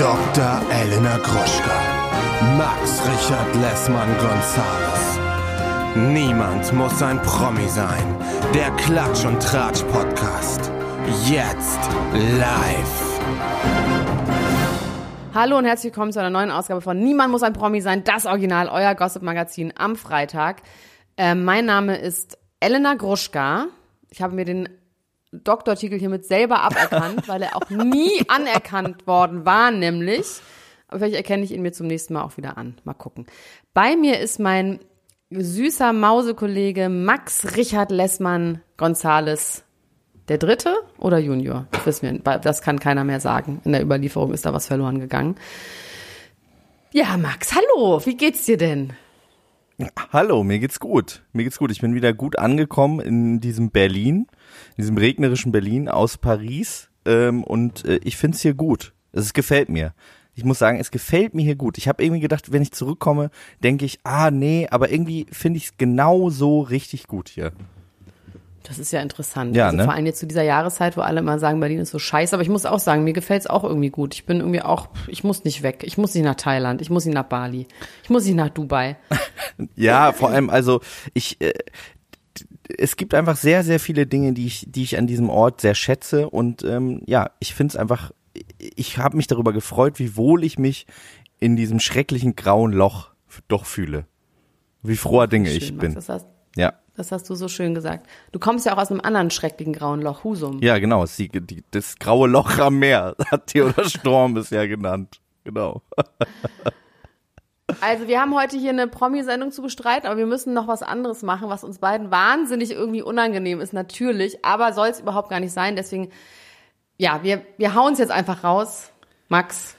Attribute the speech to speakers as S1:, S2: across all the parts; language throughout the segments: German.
S1: Dr. Elena Gruschka. Max Richard Lessmann Gonzales. Niemand muss ein Promi sein. Der Klatsch und Tratsch Podcast. Jetzt live.
S2: Hallo und herzlich willkommen zu einer neuen Ausgabe von Niemand muss ein Promi sein, das Original, euer Gossip-Magazin am Freitag. Äh, mein Name ist Elena Gruschka. Ich habe mir den Doktortitel hiermit selber aberkannt, weil er auch nie anerkannt worden war, nämlich. Aber vielleicht erkenne ich ihn mir zum nächsten Mal auch wieder an. Mal gucken. Bei mir ist mein süßer Mausekollege Max Richard Lessmann Gonzales. Der dritte oder Junior? Das, wissen wir, das kann keiner mehr sagen. In der Überlieferung ist da was verloren gegangen. Ja, Max, hallo, wie geht's dir denn?
S3: Hallo, mir geht's gut. Mir geht's gut. Ich bin wieder gut angekommen in diesem Berlin, in diesem regnerischen Berlin aus Paris. Ähm, und äh, ich find's hier gut. Es gefällt mir. Ich muss sagen, es gefällt mir hier gut. Ich habe irgendwie gedacht, wenn ich zurückkomme, denke ich, ah nee, aber irgendwie finde ich es genau so richtig gut hier.
S2: Das ist ja interessant.
S3: Ja,
S2: also
S3: ne?
S2: Vor allem jetzt zu dieser Jahreszeit, wo alle immer sagen, Berlin ist so scheiße. Aber ich muss auch sagen, mir gefällt's auch irgendwie gut. Ich bin irgendwie auch, ich muss nicht weg. Ich muss nicht nach Thailand. Ich muss nicht nach Bali. Ich muss nicht nach Dubai.
S3: Ja, vor allem, also ich, äh, es gibt einfach sehr, sehr viele Dinge, die ich, die ich an diesem Ort sehr schätze und ähm, ja, ich finde es einfach, ich habe mich darüber gefreut, wie wohl ich mich in diesem schrecklichen grauen Loch doch fühle. Wie froher Dinge
S2: Schön,
S3: ich
S2: Max,
S3: bin.
S2: Das hast,
S3: Ja.
S2: das hast du so schön gesagt. Du kommst ja auch aus einem anderen schrecklichen grauen Loch, Husum.
S3: Ja, genau, die, die, das graue Loch am Meer, hat Theodor Storm es ja genannt. Genau.
S2: Also wir haben heute hier eine Promi-Sendung zu bestreiten, aber wir müssen noch was anderes machen, was uns beiden wahnsinnig irgendwie unangenehm ist, natürlich, aber soll es überhaupt gar nicht sein. Deswegen, ja, wir, wir hauen es jetzt einfach raus. Max,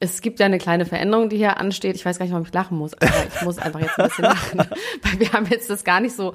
S2: es gibt ja eine kleine Veränderung, die hier ansteht. Ich weiß gar nicht, warum ich lachen muss, aber ich muss einfach jetzt ein bisschen lachen, weil wir haben jetzt das gar nicht so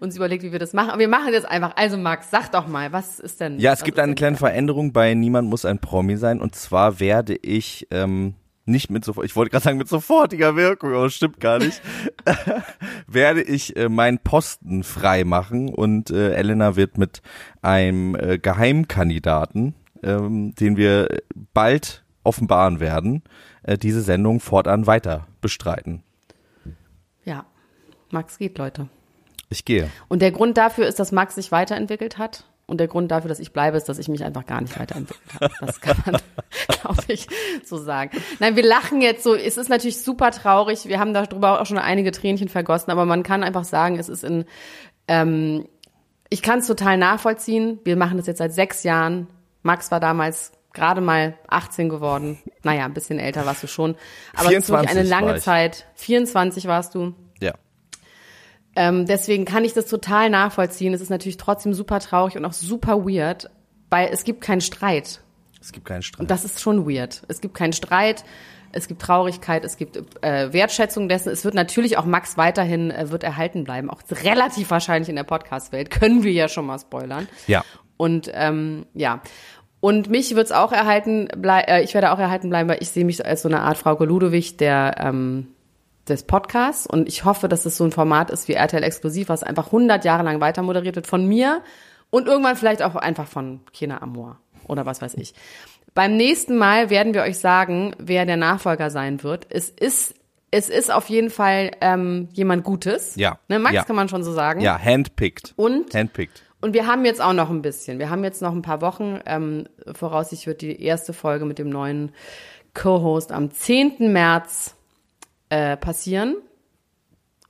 S2: uns überlegt, wie wir das machen. Aber wir machen jetzt einfach. Also Max, sag doch mal, was ist denn?
S3: Ja, es gibt
S2: ist
S3: eine kleine Veränderung bei Niemand muss ein Promi sein und zwar werde ich ähm, nicht mit sofort, ich wollte gerade sagen mit sofortiger Wirkung, aber das stimmt gar nicht, werde ich äh, meinen Posten frei machen und äh, Elena wird mit einem äh, Geheimkandidaten, ähm, den wir bald offenbaren werden, äh, diese Sendung fortan weiter bestreiten.
S2: Ja, Max geht, Leute.
S3: Ich gehe.
S2: Und der Grund dafür ist, dass Max sich weiterentwickelt hat. Und der Grund dafür, dass ich bleibe, ist, dass ich mich einfach gar nicht weiterentwickelt habe. Das kann man, glaube ich, so sagen. Nein, wir lachen jetzt so. Es ist natürlich super traurig. Wir haben darüber auch schon einige Tränchen vergossen, aber man kann einfach sagen, es ist in, ähm, ich kann es total nachvollziehen. Wir machen das jetzt seit sechs Jahren. Max war damals gerade mal 18 geworden. Naja, ein bisschen älter warst du schon. Aber es ist wirklich
S3: 24
S2: eine lange. Zeit. 24 warst du. Ähm, deswegen kann ich das total nachvollziehen. Es ist natürlich trotzdem super traurig und auch super weird, weil es gibt keinen Streit.
S3: Es gibt keinen Streit.
S2: Und das ist schon weird. Es gibt keinen Streit, es gibt Traurigkeit, es gibt äh, Wertschätzung dessen. Es wird natürlich auch Max weiterhin äh, wird erhalten bleiben, auch relativ wahrscheinlich in der Podcast-Welt. Können wir ja schon mal spoilern.
S3: Ja.
S2: Und ähm, ja. Und mich wird's auch erhalten, blei äh, ich werde auch erhalten bleiben, weil ich sehe mich als so eine Art Frau Ludowig der ähm, des Podcasts und ich hoffe, dass es so ein Format ist wie RTL Exklusiv, was einfach 100 Jahre lang weiter moderiert wird von mir und irgendwann vielleicht auch einfach von Kena Amor oder was weiß ich. Beim nächsten Mal werden wir euch sagen, wer der Nachfolger sein wird. Es ist es ist auf jeden Fall ähm, jemand Gutes.
S3: Ja.
S2: Ne, Max
S3: Ja.
S2: kann man schon so sagen.
S3: Ja, handpicked.
S2: Und
S3: Handpicked.
S2: und wir haben jetzt auch noch ein bisschen. Wir haben jetzt noch ein paar Wochen. Ähm, voraussichtlich wird die erste Folge mit dem neuen Co-Host am 10. März äh, passieren.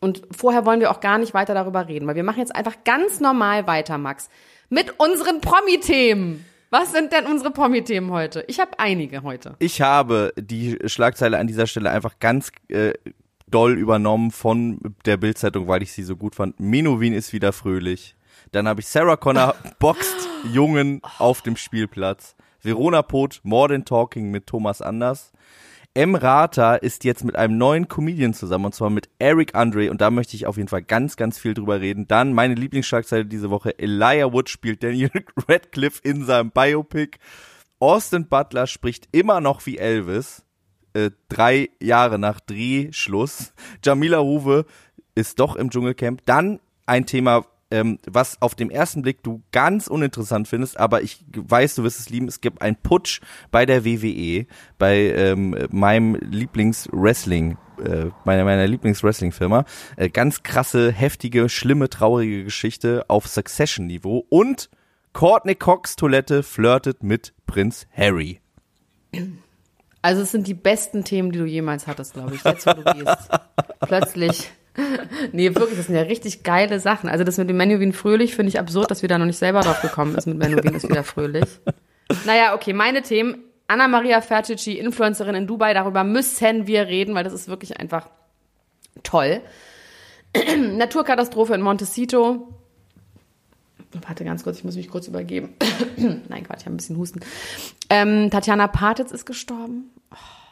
S2: Und vorher wollen wir auch gar nicht weiter darüber reden, weil wir machen jetzt einfach ganz normal weiter, Max, mit unseren Promi-Themen. Was sind denn unsere Promi-Themen heute? Ich habe einige heute.
S3: Ich habe die Schlagzeile an dieser Stelle einfach ganz äh, doll übernommen von der Bildzeitung, weil ich sie so gut fand. Menowin ist wieder fröhlich. Dann habe ich Sarah Connor boxt Jungen auf dem Spielplatz. Verona Poth, More Than Talking mit Thomas Anders. M. Rata ist jetzt mit einem neuen Comedian zusammen, und zwar mit Eric Andre, und da möchte ich auf jeden Fall ganz, ganz viel drüber reden. Dann meine Lieblingsschlagzeile diese Woche, Elijah Wood spielt Daniel Radcliffe in seinem Biopic. Austin Butler spricht immer noch wie Elvis, äh, drei Jahre nach Drehschluss. Jamila Huwe ist doch im Dschungelcamp. Dann ein Thema, ähm, was auf dem ersten Blick du ganz uninteressant findest, aber ich weiß, du wirst es lieben, es gibt einen Putsch bei der WWE, bei ähm, meinem Lieblings-Wrestling äh, meiner, meiner Lieblings-Wrestling-Firma. Äh, ganz krasse, heftige, schlimme, traurige Geschichte auf Succession-Niveau. Und Courtney Cox Toilette flirtet mit Prinz Harry.
S2: Also es sind die besten Themen, die du jemals hattest, glaube ich. Jetzt, wo du gehst. Plötzlich. Nee, wirklich, das sind ja richtig geile Sachen. Also das mit dem Menüwin Fröhlich finde ich absurd, dass wir da noch nicht selber drauf gekommen ist. Mit Menüwin ist wieder fröhlich. Naja, okay, meine Themen. Anna Maria Fertici, Influencerin in Dubai, darüber müssen wir reden, weil das ist wirklich einfach toll. Naturkatastrophe in Montecito. Warte ganz kurz, ich muss mich kurz übergeben. Nein, Quatsch, ich habe ein bisschen Husten. Ähm, Tatjana Patitz ist gestorben. Oh.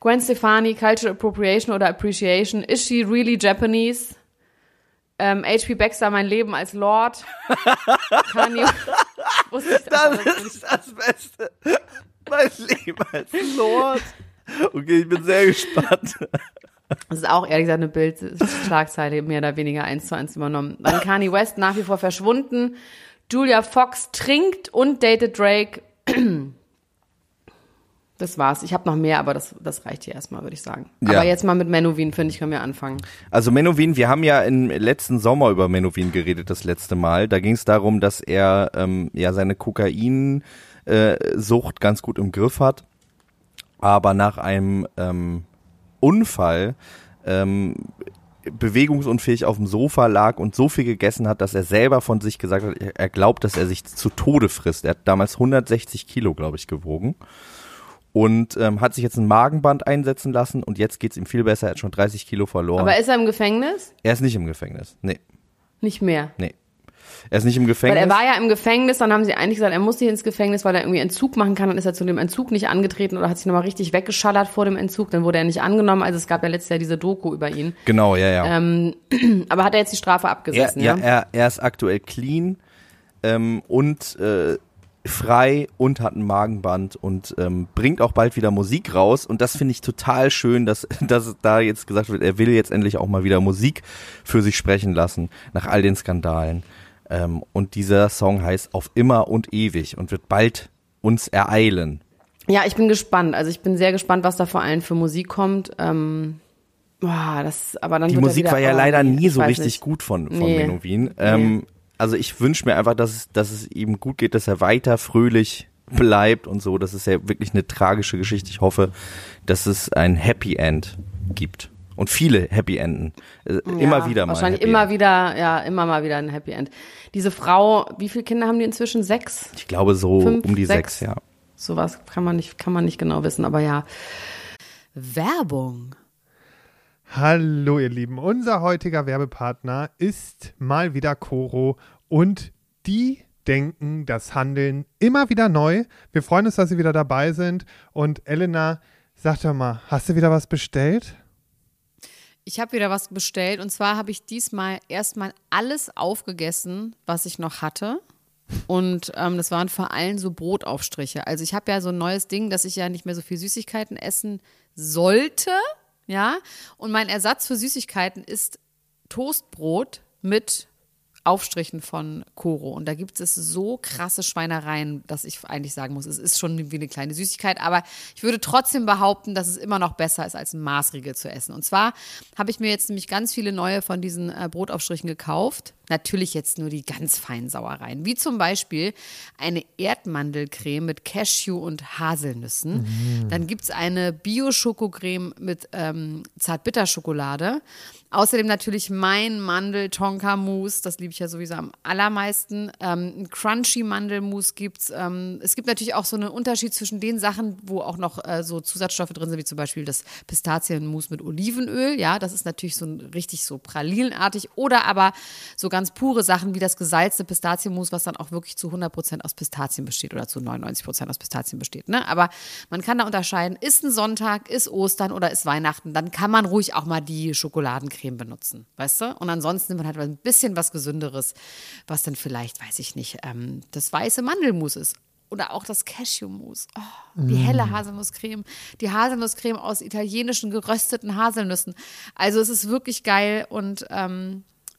S2: Gwen Stefani, Cultural Appropriation oder Appreciation. Is she really Japanese? Ähm, H.P. Baxter, mein Leben als Lord. Kanye.
S3: Das ist das Beste. Mein Leben als Lord. Okay, ich bin sehr gespannt.
S2: Das ist auch ehrlich gesagt eine Bildschlagzeile mehr oder weniger eins zu eins übernommen. Dann Kanye West nach wie vor verschwunden. Julia Fox trinkt und datet Drake. Das war's. Ich habe noch mehr, aber das, das reicht hier erstmal, würde ich sagen.
S3: Ja.
S2: Aber jetzt mal mit Menowin, finde ich, können wir anfangen.
S3: Also Menowin, wir haben ja im letzten Sommer über Menowin geredet, das letzte Mal. Da ging es darum, dass er ähm, ja seine Kokainsucht äh, ganz gut im Griff hat, aber nach einem ähm, Unfall ähm, bewegungsunfähig auf dem Sofa lag und so viel gegessen hat, dass er selber von sich gesagt hat, er glaubt, dass er sich zu Tode frisst. Er hat damals 160 Kilo, glaube ich, gewogen und ähm, hat sich jetzt ein Magenband einsetzen lassen und jetzt geht's ihm viel besser. Er hat schon 30 Kilo verloren.
S2: Aber ist er im Gefängnis?
S3: er ist nicht im Gefängnis. Nee,
S2: Nicht mehr.
S3: nee. Er ist nicht im
S2: Weil
S3: Gefängnis.
S2: er war ja im Gefängnis, dann haben sie eigentlich gesagt, er muss nicht ins Gefängnis, weil er irgendwie Entzug machen kann. Dann ist er zu dem Entzug nicht angetreten oder hat sich nochmal richtig weggeschallert vor dem Entzug. Dann wurde er nicht angenommen. Also es gab ja letztes Jahr diese Doku über ihn.
S3: genau, ja, ja.
S2: Ähm, aber hat er jetzt die Strafe
S3: er,
S2: abgesessen,
S3: ja,
S2: ja?
S3: er, er ist aktuell clean ähm, und äh, frei und hat ein Magenband und ähm, bringt auch bald wieder Musik raus. Und das finde ich total schön, dass, dass da jetzt gesagt wird, er will jetzt endlich auch mal wieder Musik für sich sprechen lassen, nach all den Skandalen. Ähm, und dieser Song heißt Auf immer und ewig und wird bald uns ereilen.
S2: Ja, ich bin gespannt. Also ich bin sehr gespannt, was da vor allem für Musik kommt. Ähm, boah, das, aber dann
S3: Die Musik war ja leider
S2: nee,
S3: nie so richtig
S2: nicht.
S3: gut von, von
S2: Nee.
S3: Menowin. Ähm, Also ich wünsche mir einfach, dass es, dass es ihm gut geht, dass er weiter fröhlich bleibt und so. Das ist ja wirklich eine tragische Geschichte. Ich hoffe, dass es ein Happy End gibt. Und viele Happy Enden. Äh, immer
S2: Ja,
S3: wieder mal.
S2: Wahrscheinlich
S3: Happy
S2: immer
S3: End.
S2: wieder, ja, immer mal wieder ein Happy End. Diese Frau, wie viele Kinder haben die inzwischen? Sechs?
S3: Ich glaube so
S2: Fünf,
S3: um die
S2: sechs?
S3: sechs, ja.
S2: Sowas kann man nicht, kann man nicht genau wissen, aber ja. Werbung.
S4: Hallo ihr Lieben, unser heutiger Werbepartner ist mal wieder Coro und die denken das Handeln immer wieder neu. Wir freuen uns, dass Sie wieder dabei sind und Elena, sag doch mal, hast du wieder was bestellt?
S2: Ich habe wieder was bestellt und zwar habe ich diesmal erstmal alles aufgegessen, was ich noch hatte. Und ähm, das waren vor allem so Brotaufstriche. Also ich habe ja so ein neues Ding, dass ich ja nicht mehr so viel Süßigkeiten essen sollte. Ja. Und mein Ersatz für Süßigkeiten ist Toastbrot mit Aufstrichen von Koro. Und da gibt es so krasse Schweinereien, dass ich eigentlich sagen muss, es ist schon wie eine kleine Süßigkeit. Aber ich würde trotzdem behaupten, dass es immer noch besser ist, als ein Maßriegel zu essen. Und zwar habe ich mir jetzt nämlich ganz viele neue von diesen äh, Brotaufstrichen gekauft. Natürlich jetzt nur die ganz feinen Sauereien. Wie zum Beispiel eine Erdmandelcreme mit Cashew und Haselnüssen. Dann gibt es eine Bio-Schokocreme mit ähm, Zartbitterschokolade. Außerdem natürlich mein Mandel-Tonka-Mousse, das liebe ich ja sowieso am allermeisten. Ähm, ein Crunchy-Mandelmousse gibt's. Ähm, es gibt natürlich auch so einen Unterschied zwischen den Sachen, wo auch noch äh, so Zusatzstoffe drin sind, wie zum Beispiel das Pistazienmousse mit Olivenöl. Ja, das ist natürlich so ein, richtig so pralinenartig. Oder aber so ganz pure Sachen wie das gesalzte Pistazienmousse, was dann auch wirklich zu 100% aus Pistazien besteht oder zu 99% aus Pistazien besteht. Ne? Aber man kann da unterscheiden, ist ein Sonntag, ist Ostern oder ist Weihnachten, dann kann man ruhig auch mal die Schokoladencreme benutzen, weißt du? Und ansonsten nimmt man halt ein bisschen was Gesünderes, was dann vielleicht, weiß ich nicht, ähm, das weiße Mandelmus ist. Oder auch das Cashewmus. Oh, die helle Haselnusscreme. Die Haselnusscreme aus italienischen gerösteten Haselnüssen. Also es ist wirklich geil und ähm,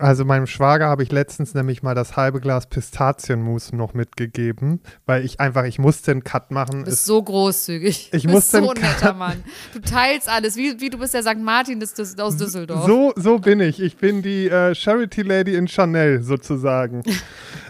S4: Also meinem Schwager habe ich letztens nämlich mal das halbe Glas Pistazienmus noch mitgegeben, weil ich einfach, ich musste einen Cut machen.
S2: Du bist so großzügig.
S4: Ich
S2: du bist so ein netter Mann. Du teilst alles, wie, wie du bist der St. Martin des, des, aus Düsseldorf.
S4: So, so bin ich. Ich bin die äh, Charity Lady in Chanel sozusagen.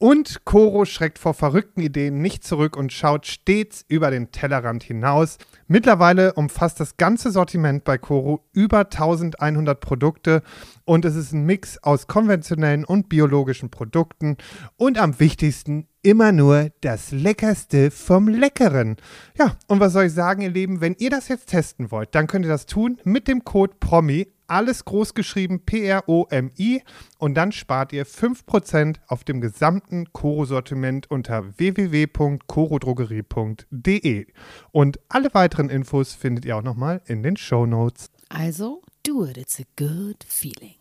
S4: Und Coro schreckt vor verrückten Ideen nicht zurück und schaut stets über den Tellerrand hinaus. Mittlerweile umfasst das ganze Sortiment bei Coro über 1100 Produkte und es ist ein Mix aus konventionellen und biologischen Produkten und am wichtigsten immer nur das Leckerste vom Leckeren. Ja, und was soll ich sagen, ihr Lieben, wenn ihr das jetzt testen wollt, dann könnt ihr das tun mit dem Code PROMI alles groß geschrieben, P-R-O-M-I. Und dann spart ihr 5% auf dem gesamten Koro-Sortiment unter www.korodrogerie.de. Und alle weiteren Infos findet ihr auch nochmal in den Show Notes.
S2: Also, do it, it's a good feeling.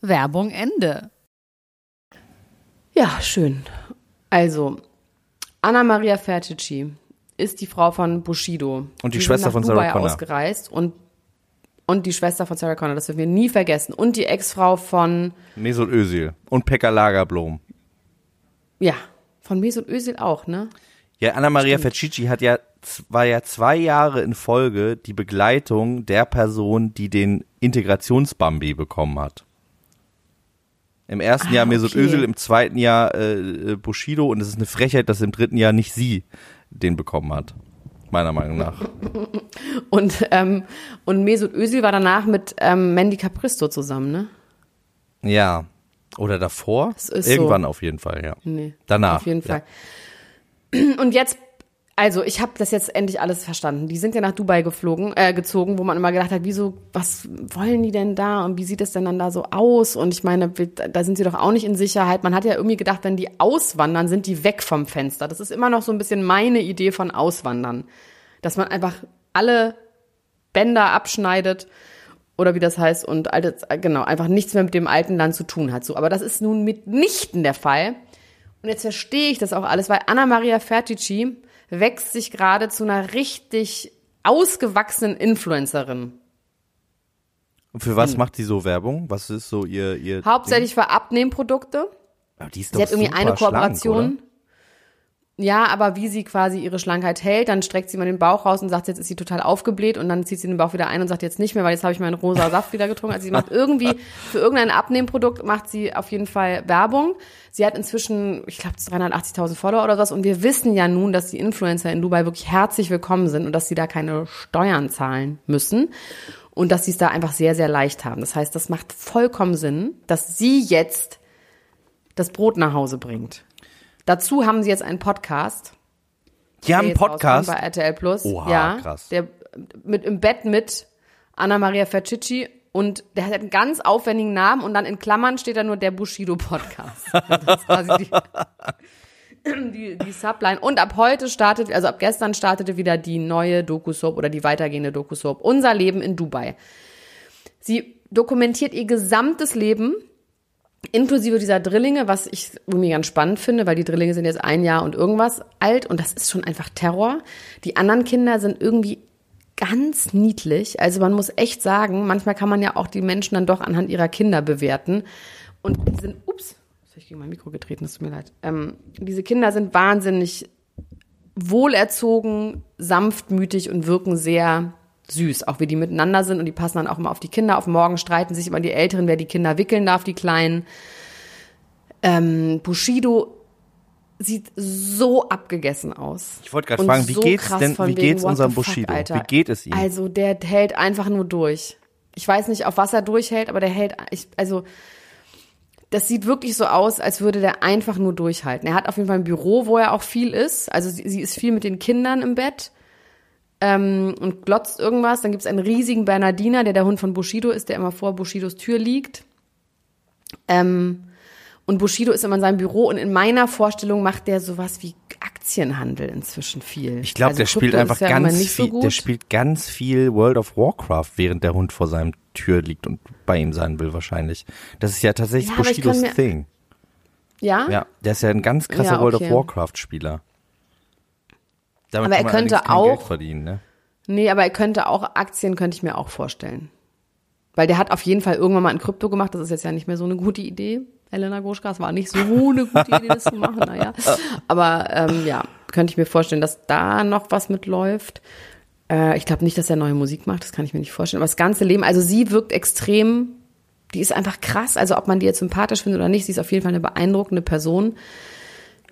S2: Werbung Ende. Ja, schön. Also, Anna Maria Fertici ist die Frau von Bushido.
S3: Und die
S2: sind
S3: Schwester
S2: nach
S3: von
S2: Dubai
S3: Sarah Connor.
S2: ausgereist und und die Schwester von Sarah Connor, das dürfen wir nie vergessen. Und die Ex-Frau von,
S3: Mesut Özil und Pekka Lagerblom.
S2: ja, von Mesut Özil auch, ne?
S3: Ja, Anna-Maria Fercici hat ja, war ja zwei Jahre in Folge die Begleitung der Person, die den Integrationsbambi bekommen hat. Im ersten
S2: Ah,
S3: Jahr Mesut
S2: okay.
S3: Özil, im zweiten Jahr äh, äh, Bushido und es ist eine Frechheit, dass im dritten Jahr nicht sie den bekommen hat. Meiner Meinung nach.
S2: Und, ähm, und Mesut Özil war danach mit ähm, Mandy Capristo zusammen, ne?
S3: Ja. Oder davor? Irgendwann
S2: so.
S3: auf jeden Fall, ja.
S2: Nee.
S3: Danach.
S2: Auf jeden
S3: ja.
S2: Fall. Und jetzt, also ich habe das jetzt endlich alles verstanden. Die sind ja nach Dubai geflogen, äh, gezogen, wo man immer gedacht hat, wieso, was wollen die denn da und wie sieht es denn dann da so aus? Und ich meine, da sind sie doch auch nicht in Sicherheit. Man hat ja irgendwie gedacht, wenn die auswandern, sind die weg vom Fenster. Das ist immer noch so ein bisschen meine Idee von Auswandern. Dass man einfach alle Bänder abschneidet oder wie das heißt und altes, genau, einfach nichts mehr mit dem alten Land zu tun hat. So, aber das ist nun mitnichten der Fall. Und jetzt verstehe ich das auch alles, weil Anna Maria Fertici wächst sich gerade zu einer richtig ausgewachsenen Influencerin.
S3: Und für was macht sie so Werbung? Was ist so ihr ihr
S2: Hm. Hauptsächlich für Abnehmprodukte.
S3: Ding? Aber die ist
S2: Sie
S3: doch
S2: hat irgendwie eine
S3: schlank,
S2: Kooperation.
S3: oder?
S2: Ja, aber wie sie quasi ihre Schlankheit hält, dann streckt sie mal den Bauch raus und sagt, jetzt ist sie total aufgebläht und dann zieht sie den Bauch wieder ein und sagt jetzt nicht mehr, weil jetzt habe ich meinen rosa Saft wieder getrunken. Also sie macht irgendwie für irgendein Abnehmprodukt macht sie auf jeden Fall Werbung. Sie hat inzwischen, ich glaube, 380.000 Follower oder was und wir wissen ja nun, dass die Influencer in Dubai wirklich herzlich willkommen sind und dass sie da keine Steuern zahlen müssen und dass sie es da einfach sehr, sehr leicht haben. Das heißt, das macht vollkommen Sinn, dass sie jetzt das Brot nach Hause bringt. Dazu haben sie jetzt einen Podcast.
S3: Die haben einen Podcast.
S2: Bei RTL Plus.
S3: Oha,
S2: ja,
S3: krass.
S2: Der mit im Bett mit Anna Maria Fercici und der hat einen ganz aufwendigen Namen und dann in Klammern steht da nur der Bushido Podcast. Das ist quasi die, die, die Subline. Und ab heute startet, also ab gestern startete wieder die neue Doku-Soap oder die weitergehende Doku-Soap. Unser Leben in Dubai. Sie dokumentiert ihr gesamtes Leben inklusive dieser Drillinge, was ich irgendwie ganz spannend finde, weil die Drillinge sind jetzt ein Jahr und irgendwas alt und das ist schon einfach Terror. Die anderen Kinder sind irgendwie ganz niedlich. Also man muss echt sagen, manchmal kann man ja auch die Menschen dann doch anhand ihrer Kinder bewerten. Und die sind, ups, habe ich gegen mein Mikro getreten, es tut mir leid. Ähm, diese Kinder sind wahnsinnig wohlerzogen, sanftmütig und wirken sehr süß, auch wie die miteinander sind und die passen dann auch immer auf die Kinder auf. Morgen streiten sich immer die Älteren, wer die Kinder wickeln darf, die Kleinen. Ähm, Bushido sieht so abgegessen aus.
S3: Ich wollte gerade fragen, wie
S2: so
S3: geht's denn, wie
S2: wegen,
S3: geht's
S2: what
S3: unserem
S2: fuck,
S3: Bushido?
S2: Alter.
S3: Wie geht es ihm?
S2: Also der hält einfach nur durch. Ich weiß nicht, auf was er durchhält, aber der hält, ich, also das sieht wirklich so aus, als würde der einfach nur durchhalten. Er hat auf jeden Fall ein Büro, wo er auch viel ist. Also sie, sie ist viel mit den Kindern im Bett ähm, und glotzt irgendwas. Dann gibt's einen riesigen Bernardiner, der der Hund von Bushido ist, der immer vor Bushidos Tür liegt. Ähm, und Bushido ist immer in seinem Büro und in meiner Vorstellung macht der sowas wie Aktienhandel inzwischen viel.
S3: Ich glaube,
S2: Also
S3: der spielt
S2: Krypto
S3: einfach
S2: ist ja
S3: ganz
S2: nicht so
S3: viel,
S2: gut.
S3: der spielt ganz viel World of Warcraft, während der Hund vor seinem Tür liegt und bei ihm sein will wahrscheinlich. Das ist ja tatsächlich
S2: Ja,
S3: Bushidos Thing.
S2: ja?
S3: Ja, der ist ja ein ganz krasser
S2: Ja,
S3: World
S2: okay.
S3: of Warcraft Spieler. Damit
S2: Aber er könnte
S3: kein Geld
S2: auch-
S3: verdienen, ne?
S2: Nee, aber er könnte auch Aktien, könnte ich mir auch vorstellen. Weil der hat auf jeden Fall irgendwann mal ein Krypto gemacht. Das ist jetzt ja nicht mehr so eine gute Idee. Elena Gruschka, es war nicht so eine gute Idee, das zu machen. Naja. Aber ähm, ja, könnte ich mir vorstellen, dass da noch was mitläuft. Äh, ich glaube nicht, dass er neue Musik macht. Das kann ich mir nicht vorstellen. Aber das ganze Leben, also sie wirkt extrem, die ist einfach krass. Also ob man die jetzt sympathisch findet oder nicht, sie ist auf jeden Fall eine beeindruckende Person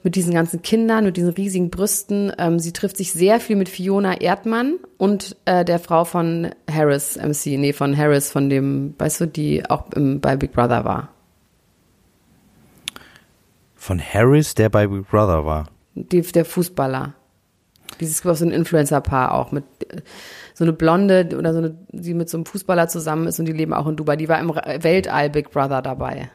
S2: mit diesen ganzen Kindern, mit diesen riesigen Brüsten. Ähm, sie trifft sich sehr viel mit Fiona Erdmann und äh, der Frau von Harris MC, nee, von Harris, von dem, weißt du, die auch im, bei Big Brother war.
S3: Von Harris, der bei Big Brother war.
S2: Die, der Fußballer. Dieses so ein Influencer-Paar auch mit äh, so eine Blonde oder so eine, die mit so einem Fußballer zusammen ist und die leben auch in Dubai. Die war im Weltall Big Brother dabei.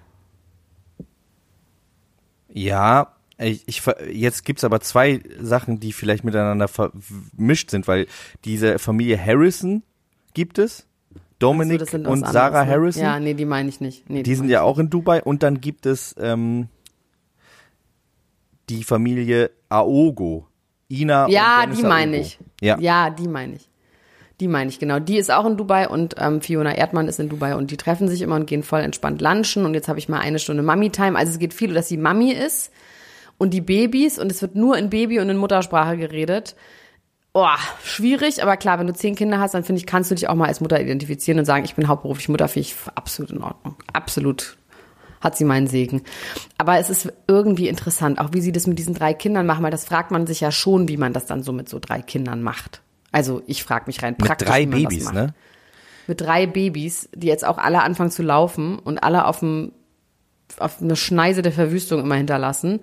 S3: Ja, ich, ich ver- jetzt gibt's aber zwei Sachen, die vielleicht miteinander vermischt sind, weil diese Familie Harrison gibt es, Dominic
S2: So,
S3: und
S2: anderes,
S3: Sarah
S2: ne?
S3: Harrison,
S2: Ja, nee, die meine ich nicht. Nee,
S3: die sind ja auch in Dubai und dann gibt es ähm, die Familie Aogo, Ina
S2: Ja,
S3: und Dennis
S2: die meine ich.
S3: Ja.
S2: ja, die meine ich. Die meine ich, genau. Die ist auch in Dubai und ähm, Fiona Erdmann ist in Dubai und die treffen sich immer und gehen voll entspannt lunchen und jetzt habe ich mal eine Stunde Mummy-Time. Also es geht viel, dass sie Mami ist und die Babys und es wird nur in Baby- und in Muttersprache geredet. Oh, schwierig, aber klar, wenn du zehn Kinder hast, dann finde ich, kannst du dich auch mal als Mutter identifizieren und sagen, ich bin hauptberuflich Mutter, finde ich absolut in Ordnung. Absolut hat sie meinen Segen. Aber es ist irgendwie interessant, auch wie sie das mit diesen drei Kindern machen, weil das fragt man sich ja schon, wie man das dann so mit so drei Kindern macht. Also ich frage mich rein
S3: Mit
S2: praktisch,
S3: drei
S2: wie man
S3: Babys, ne?
S2: Mit drei Babys, die jetzt auch alle anfangen zu laufen und alle auf, dem, auf eine Schneise der Verwüstung immer hinterlassen.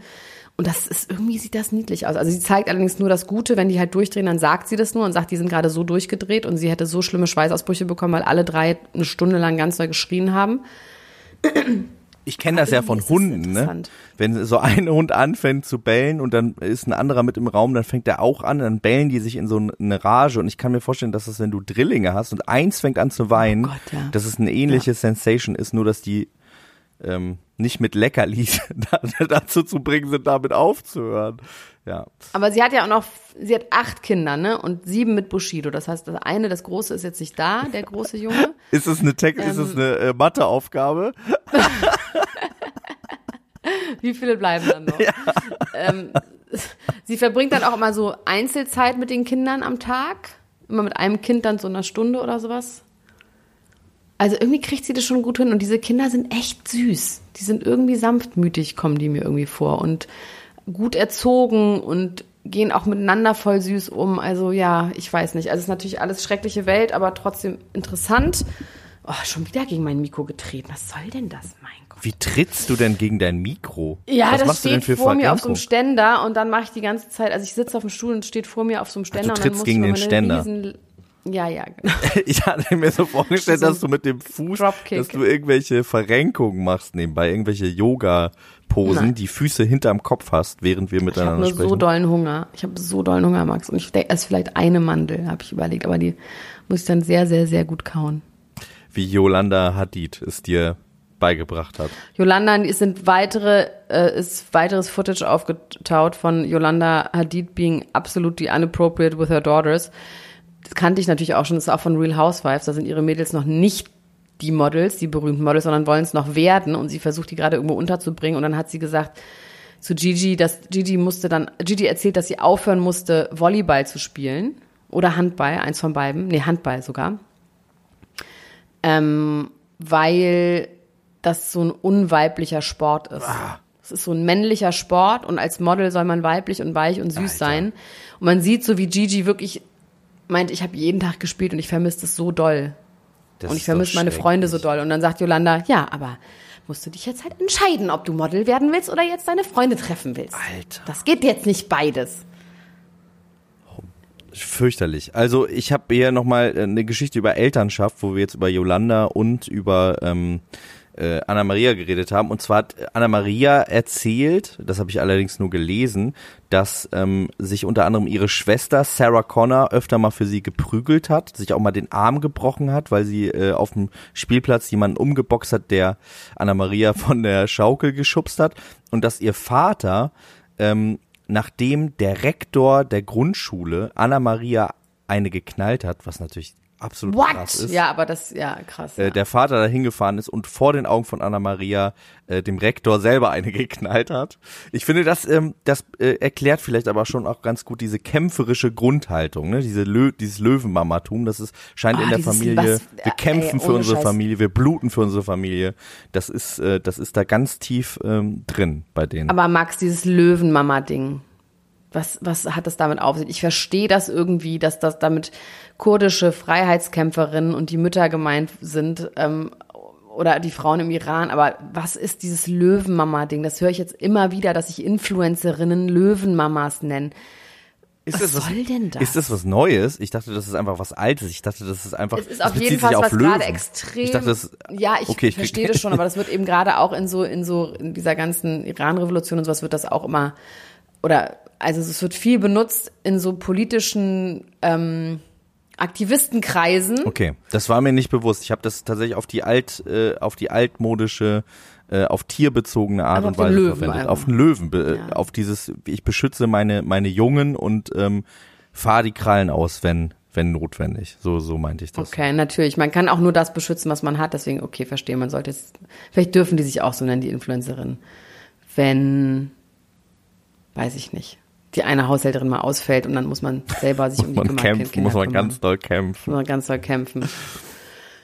S2: Und das ist, irgendwie sieht das niedlich aus. Also sie zeigt allerdings nur das Gute, wenn die halt durchdrehen, dann sagt sie das nur und sagt, die sind gerade so durchgedreht und sie hätte so schlimme Schweißausbrüche bekommen, weil alle drei eine Stunde lang ganz neu geschrien haben.
S3: Ich kenne das ja von
S2: das
S3: Hunden, ne?
S2: interessant.
S3: Wenn so ein Hund anfängt zu bellen und dann ist ein anderer mit im Raum, dann fängt er auch an, dann bellen die sich in so eine Rage und ich kann mir vorstellen, dass es, wenn du Drillinge hast und eins fängt an zu weinen,
S2: Oh Gott, ja.
S3: dass es eine ähnliche Sensation ist, nur dass die ähm, nicht mit Leckerlis da- dazu zu bringen sind, damit aufzuhören. Ja.
S2: Aber sie hat ja auch noch, sie hat acht Kinder, ne? Und sieben mit Bushido. Das heißt, das eine, das große ist jetzt nicht da, der große Junge.
S3: Ist es eine ist
S2: Ähm.
S3: es eine äh, Matheaufgabe?
S2: Wie viele bleiben dann noch? Ähm, sie verbringt dann auch immer so Einzelzeit mit den Kindern am Tag. Immer mit einem Kind dann so eine Stunde oder sowas. Also irgendwie kriegt sie das schon gut hin. Und diese Kinder sind echt süß. Die sind irgendwie sanftmütig, kommen die mir irgendwie vor. Und gut erzogen und gehen auch miteinander voll süß um. Also ja, ich weiß nicht. Also es ist natürlich alles schreckliche Welt, aber trotzdem interessant. Oh, schon wieder gegen mein Mikro getreten. Was soll denn das, mein Gott?
S3: Wie trittst du denn gegen dein Mikro?
S2: Ja,
S3: Was
S2: das
S3: machst du denn
S2: steht
S3: für
S2: vor mir auf so einem? Ständer und dann mache ich die ganze Zeit, also ich sitze auf dem Stuhl und steht vor mir auf so einem Ständer. und dann
S3: trittst
S2: muss
S3: gegen
S2: ich
S3: den Ständer.
S2: Riesen, ja, ja, genau.
S3: Ich hatte mir so vorgestellt,
S2: So
S3: dass du mit dem Fuß,
S2: Dropkick.
S3: dass du irgendwelche Verrenkungen machst nebenbei, irgendwelche Yoga-Posen,
S2: Nein.
S3: die Füße hinterm Kopf hast, während wir
S2: Ich habe
S3: miteinander
S2: nur
S3: sprechen.
S2: so dollen Hunger. Ich habe so dollen Hunger, Max. Und ich denke, es ist vielleicht eine Mandel, habe ich überlegt, aber die muss ich dann sehr, sehr, sehr gut kauen.
S3: Wie Yolanda Hadid es dir beigebracht hat.
S2: Yolanda, es sind weitere, äh, ist weiteres Footage aufgetaut von Yolanda Hadid being absolutely inappropriate with her daughters. Das kannte ich natürlich auch schon, das ist auch von Real Housewives. Da sind ihre Mädels noch nicht die Models, die berühmten Models, sondern wollen es noch werden und sie versucht die gerade irgendwo unterzubringen und dann hat sie gesagt zu Gigi, dass Gigi musste dann, Gigi erzählt, dass sie aufhören musste, Volleyball zu spielen oder Handball, eins von beiden, nee, Handball sogar, ähm, weil das so ein unweiblicher Sport ist. Es ist so ein männlicher Sport und als Model soll man weiblich und weich und süß
S3: Alter.
S2: sein. Und man sieht so, wie Gigi wirklich meint, ich habe jeden Tag gespielt und ich vermisse es so doll.
S3: Das
S2: und ich vermisse meine Freunde so doll. Und dann sagt Yolanda, ja, aber musst du dich jetzt halt entscheiden, ob du Model werden willst oder jetzt deine Freunde treffen willst.
S3: Alter.
S2: Das geht jetzt nicht beides.
S3: Fürchterlich. Also ich habe hier nochmal eine Geschichte über Elternschaft, wo wir jetzt über Yolanda und über ähm, äh, Anna Maria geredet haben. Und zwar hat Anna Maria erzählt, das habe ich allerdings nur gelesen, dass ähm, sich unter anderem ihre Schwester Sarah Connor öfter mal für sie geprügelt hat, sich auch mal den Arm gebrochen hat, weil sie äh, auf dem Spielplatz jemanden umgeboxt hat, der Anna Maria von der Schaukel geschubst hat. Und dass ihr Vater ähm, nachdem der Rektor der Grundschule Anna Maria eine geknallt hat, was natürlich absolut krass
S2: What?
S3: ist,
S2: Ja, aber das, ja, krass.
S3: äh,
S2: ja.
S3: der Vater da hingefahren ist und vor den Augen von Anna Maria äh, dem Rektor selber eine geknallt hat. Ich finde, das, ähm, das äh, erklärt vielleicht aber schon auch ganz gut diese kämpferische Grundhaltung, ne? Diese Lö dieses Löwenmamatum, das ist, scheint
S2: Ah,
S3: in der
S2: dieses-
S3: Familie,
S2: was-
S3: wir kämpfen
S2: ey,
S3: für unsere
S2: Scheiß.
S3: Familie, wir bluten für unsere Familie. Das ist, äh, das ist da ganz tief ähm, drin bei denen.
S2: Aber Max, dieses Löwenmama-Ding, was, was hat das damit auf sich? Ich verstehe das irgendwie, dass das damit kurdische Freiheitskämpferinnen und die Mütter gemeint sind ähm, oder die Frauen im Iran. Aber was ist dieses Löwenmama-Ding? Das höre ich jetzt immer wieder, dass sich Influencerinnen Löwenmamas nennen.
S3: Ist
S2: Was soll denn das?
S3: Ist das was Neues? Ich dachte, das ist einfach was Altes. Ich dachte, das ist einfach.
S2: Es ist
S3: das
S2: auf jeden Fall
S3: auf
S2: was
S3: Löwen.
S2: gerade extrem.
S3: Ich dachte, das.
S2: ja, ich,
S3: okay, ich
S2: verstehe das schon, aber das wird eben gerade auch in so in so in dieser ganzen Iran-Revolution und sowas wird das auch immer oder also es wird viel benutzt in so politischen ähm, Aktivistenkreisen.
S3: Okay, das war mir nicht bewusst. Ich habe das tatsächlich auf die alt, äh, auf die altmodische, äh, auf tierbezogene Art
S2: Aber
S3: und Weise
S2: Löwen
S3: verwendet.
S2: einfach.
S3: Auf den Löwen,
S2: Ja.
S3: auf dieses, ich beschütze meine meine Jungen und ähm, fahre die Krallen aus, wenn wenn notwendig. So so meinte ich das.
S2: Okay, natürlich. Man kann auch nur das beschützen, was man hat. Deswegen, okay, verstehe. Man sollte es. Vielleicht dürfen die sich auch so nennen, die Influencerinnen. Wenn, weiß ich nicht, die eine Haushälterin mal ausfällt und dann muss man selber sich um die
S3: Man
S2: Kinder-
S3: kämpfen,
S2: Kinder
S3: muss man
S2: kümmern.
S3: ganz doll kämpfen.
S2: Muss man ganz doll kämpfen.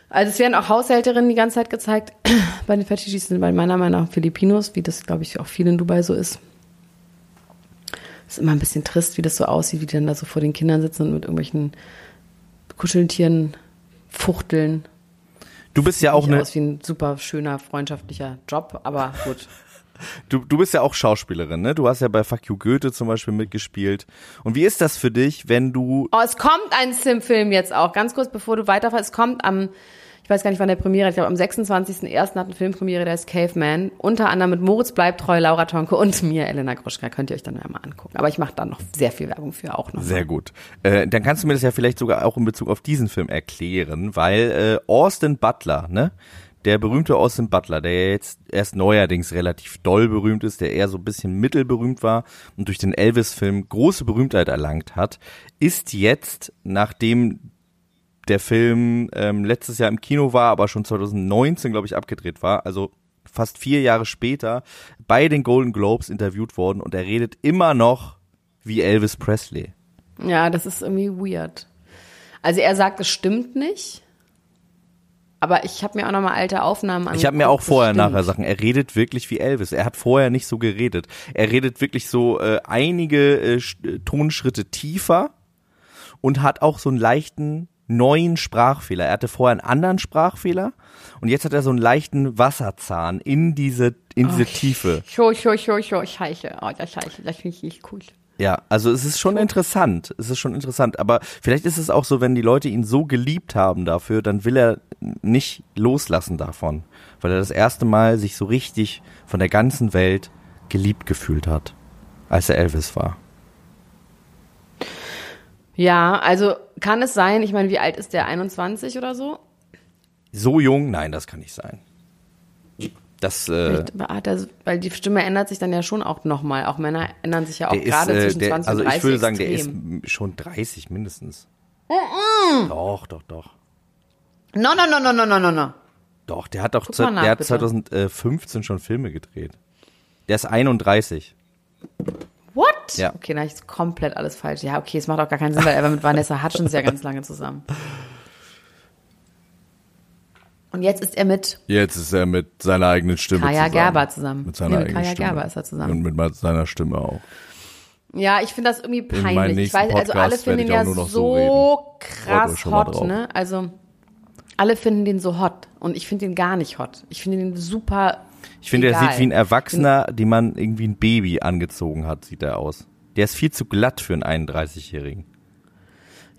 S2: Also es werden auch Haushälterinnen die ganze Zeit gezeigt. Bei den Fetischis sind bei meiner Meinung nach Filipinos, wie das, glaube ich, auch viel in Dubai so ist. ist immer ein bisschen trist, wie das so aussieht, wie die dann da so vor den Kindern sitzen und mit irgendwelchen Kuscheltieren fuchteln.
S3: Du bist ja auch
S2: Sieht
S3: eine,
S2: aus wie ein super schöner, freundschaftlicher Job, aber gut.
S3: Du, du bist ja auch Schauspielerin, ne? Du hast ja bei Fuck You Goethe zum Beispiel mitgespielt. Und wie ist das für dich, wenn du
S2: Oh, es kommt ein Sim-Film jetzt auch. Ganz kurz, bevor du weiterfährst. Es kommt am, ich weiß gar nicht, wann der Premiere. Ich glaube, am 26.01. hat eine Filmpremiere, der ist Caveman. Unter anderem mit Moritz Bleibtreu, Laura Tonke und mir, Elena Gruschka. Könnt ihr euch dann mal angucken. Aber ich mache da noch sehr viel Werbung für auch noch.
S3: Sehr gut. Äh, dann kannst du mir das ja vielleicht sogar auch in Bezug auf diesen Film erklären, weil äh, Austin Butler, ne? Der berühmte Austin Butler, der jetzt erst neuerdings relativ doll berühmt ist, der eher so ein bisschen mittelberühmt war und durch den Elvis-Film große Berühmtheit erlangt hat, ist jetzt, nachdem der Film ähm, letztes Jahr im Kino war, aber schon 2019, glaube ich, abgedreht war, also fast vier Jahre später, bei den Golden Globes interviewt worden und er redet immer noch wie Elvis Presley.
S2: Ja, das ist irgendwie weird. Also er sagt, es stimmt nicht. Aber ich habe mir auch noch mal alte Aufnahmen angeguckt.
S3: Ich habe mir auch vorher nachher Sachen. Er redet wirklich wie Elvis. Er hat vorher nicht so geredet. Er redet wirklich so äh, einige äh, äh, Tonschritte tiefer und hat auch so einen leichten neuen Sprachfehler. Er hatte vorher einen anderen Sprachfehler und jetzt hat er so einen leichten Wasserzahn in diese in diese Tiefe.
S2: Scho, scho, scho, scho, scheiße. Oh, das scheiße, das finde ich nicht cool.
S3: Ja, also es ist schon interessant. Es ist schon interessant. Aber vielleicht ist es auch so, wenn die Leute ihn so geliebt haben dafür, dann will er nicht loslassen davon. Weil er das erste Mal sich so richtig von der ganzen Welt geliebt gefühlt hat, als er Elvis war.
S2: Ja, also kann es sein, ich meine, wie alt ist der? 21 oder so?
S3: So jung? Nein, das kann nicht sein. Das, äh,
S2: hat er, weil die Stimme ändert sich dann ja schon auch nochmal. Auch Männer ändern sich ja auch
S3: der ist,
S2: gerade
S3: äh,
S2: zwischen
S3: der,
S2: 20
S3: also
S2: und 30
S3: ich würde sagen, der ist
S2: extrem.
S3: schon 30 mindestens. Doch, doch, doch.
S2: No, no, no, no, no, no, no, no.
S3: Doch, der hat doch,
S2: Guck nach,
S3: der hat
S2: bitte.
S3: 2015 schon Filme gedreht. Der ist 31.
S2: What?
S3: Ja.
S2: Okay, da ist komplett alles falsch. Ja, okay, es macht auch gar keinen Sinn, weil er war mit Vanessa Hutchins ja ganz lange zusammen. Und jetzt ist er mit
S3: Jetzt ist er mit seiner eigenen Stimme
S2: Kaya
S3: zusammen.
S2: Gerber zusammen.
S3: Mit seiner
S2: Nee, mit
S3: eigenen
S2: Kaya
S3: Stimme.
S2: Gerber ist er zusammen.
S3: Und mit seiner Stimme auch.
S2: Ja, ich finde das irgendwie peinlich. Ich
S3: nächsten
S2: weiß, also alle
S3: Podcast werde
S2: finden ihn
S3: ich
S2: ja
S3: auch nur noch so
S2: so krass hot, ne? Also alle finden den so hot und ich finde ihn gar nicht hot. Ich finde ihn super.
S3: Ich finde, er sieht wie ein Erwachsener, die man irgendwie ein Baby angezogen hat, sieht er aus. Der ist viel zu glatt für einen 31-Jährigen.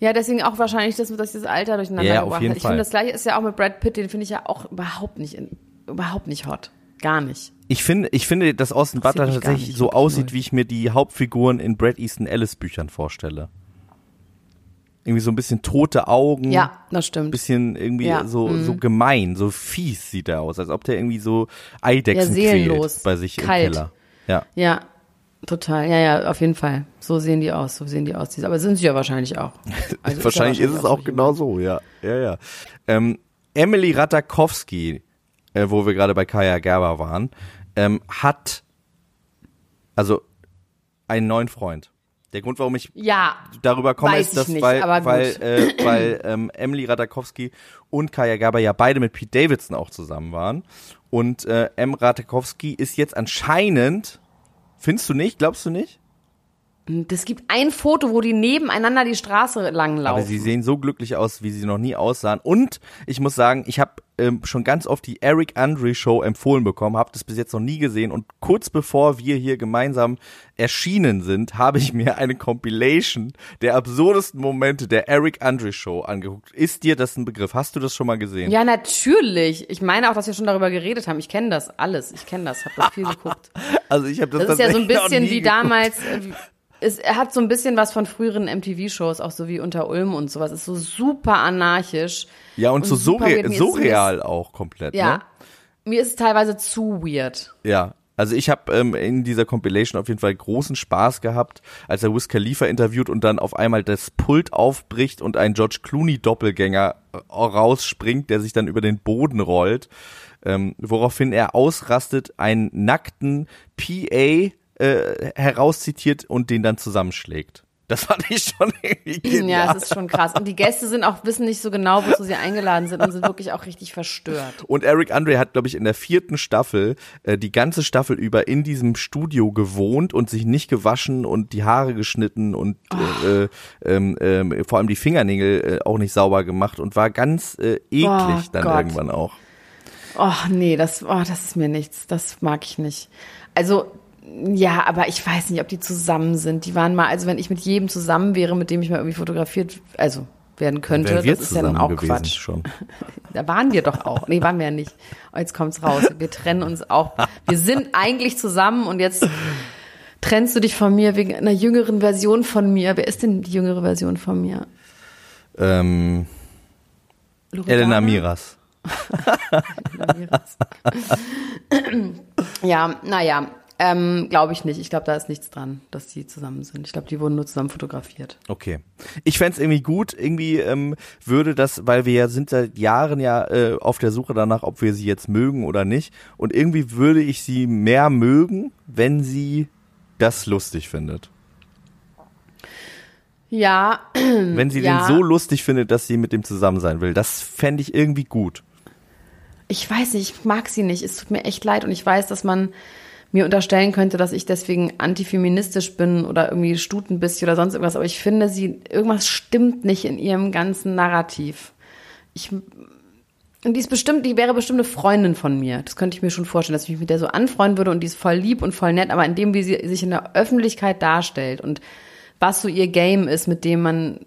S2: Ja, deswegen auch wahrscheinlich, dass, dass das Alter durcheinander
S3: Ja, auf
S2: gebracht
S3: jeden
S2: hat. Ich finde, das gleiche ist ja auch mit Brad Pitt, den finde ich ja auch überhaupt nicht, in, überhaupt nicht hot. Gar nicht.
S3: Ich finde, ich finde, dass Austin
S2: Interessiert
S3: Butler tatsächlich
S2: nicht,
S3: so aussieht,
S2: null.
S3: wie ich mir die Hauptfiguren in Brad Easton Ellis Büchern vorstelle. Irgendwie so ein bisschen tote Augen.
S2: Ja, das stimmt.
S3: bisschen irgendwie
S2: Ja,
S3: so,
S2: mhm.
S3: so gemein, so fies sieht er aus, als ob der irgendwie so Eidechsen
S2: Ja, seelenlos,
S3: quält bei sich
S2: kalt.
S3: im Keller. Ja.
S2: Ja, total. Ja, ja, auf jeden Fall. So sehen die aus, so sehen die aus. Aber sind sie ja wahrscheinlich auch. Also ja
S3: wahrscheinlich ist es auch genau so, ja. Ja, ja. Ähm, Emily Ratakowski, äh, wo wir gerade bei Kaya Gerber waren, ähm, hat also einen neuen Freund. Der Grund, warum ich
S2: Ja,
S3: darüber komme, ist, dass
S2: ich nicht,
S3: weil, weil, äh, weil ähm, Emily Ratakowski und Kaya Gerber ja beide mit Pete Davidson auch zusammen waren. Und äh, M. Ratakowski ist jetzt anscheinend, findest du nicht, glaubst du nicht?
S2: Es gibt ein Foto, wo die nebeneinander die Straße lang laufen.
S3: Aber sie sehen so glücklich aus, wie sie noch nie aussahen. Und ich muss sagen, ich habe ähm, schon ganz oft die Eric Andre Show empfohlen bekommen, habe das bis jetzt noch nie gesehen. Und kurz bevor wir hier gemeinsam erschienen sind, habe ich mir eine Compilation der absurdesten Momente der Eric Andre Show angeguckt. Ist dir das ein Begriff? Hast du das schon mal gesehen?
S2: Ja, natürlich. Ich meine auch, dass wir schon darüber geredet haben. Ich kenne das alles. Ich kenne das. Hab das viel geguckt.
S3: Also ich habe das,
S2: Das ist ja so ein bisschen wie
S3: geguckt.
S2: damals. äh, wie- Es er hat so ein bisschen was von früheren MTV-Shows, auch so wie Unter Ulm und sowas. Ist so super anarchisch.
S3: Ja, und, so
S2: mir ist-
S3: surreal auch komplett.
S2: Ja.
S3: Ne?
S2: Mir ist es teilweise zu weird.
S3: Ja, also ich habe ähm, in dieser Compilation auf jeden Fall großen Spaß gehabt, als er Wiz Khalifa interviewt und dann auf einmal das Pult aufbricht und ein George Clooney Doppelgänger äh, rausspringt, der sich dann über den Boden rollt, ähm, woraufhin er ausrastet, einen nackten PA äh, herauszitiert und den dann zusammenschlägt. Das fand ich schon irgendwie genial.
S2: Ja, es ist schon krass. Und die Gäste sind auch, wissen nicht so genau, wozu sie eingeladen sind und sind wirklich auch richtig verstört.
S3: Und Eric Andre hat, glaube ich, in der vierten Staffel äh, die ganze Staffel über in diesem Studio gewohnt und sich nicht gewaschen und die Haare geschnitten und äh, äh, ähm, ähm, vor allem die Fingernägel äh, auch nicht sauber gemacht und war ganz äh, eklig
S2: Oh
S3: dann
S2: Gott.
S3: irgendwann auch.
S2: Oh, nee, das, oh, das ist mir nichts. Das mag ich nicht. Also, ja, aber ich weiß nicht, ob die zusammen sind. Die waren mal, also wenn ich mit jedem zusammen wäre, mit dem ich mal irgendwie fotografiert, also werden könnte, das ist ja dann auch Quatsch.
S3: schon.
S2: Da waren wir doch auch. Nee, waren wir ja nicht. Oh, jetzt kommt's raus. Wir trennen uns auch. Wir sind eigentlich zusammen und jetzt trennst du dich von mir wegen einer jüngeren Version von mir. Wer ist denn die jüngere Version von mir?
S3: Ähm,
S2: Loredana?
S3: Elena Miras.
S2: Ja, naja, ähm, glaube ich nicht. Ich glaube, da ist nichts dran, dass die zusammen sind. Ich glaube, die wurden nur zusammen fotografiert.
S3: Okay. Ich fänd's irgendwie gut, irgendwie ähm, würde das, weil wir ja sind seit Jahren ja äh, auf der Suche danach, ob wir sie jetzt mögen oder nicht. Und irgendwie würde ich sie mehr mögen, wenn sie das lustig findet.
S2: Ja,
S3: Wenn sie
S2: Ja.
S3: den so lustig findet, dass sie mit dem zusammen sein will. Das fände ich irgendwie gut.
S2: ich weiß nicht, ich mag sie nicht. Es tut mir echt leid und ich weiß, dass man mir unterstellen könnte, dass ich deswegen antifeministisch bin oder irgendwie Stutenbissi oder sonst irgendwas. Aber ich finde, sie irgendwas stimmt nicht in ihrem ganzen Narrativ. Ich und die ist bestimmt, die wäre bestimmt eine Freundin von mir. Das könnte ich mir schon vorstellen, dass ich mich mit der so anfreunden würde und die ist voll lieb und voll nett, aber in dem, wie sie sich in der Öffentlichkeit darstellt und was so ihr Game ist, mit dem man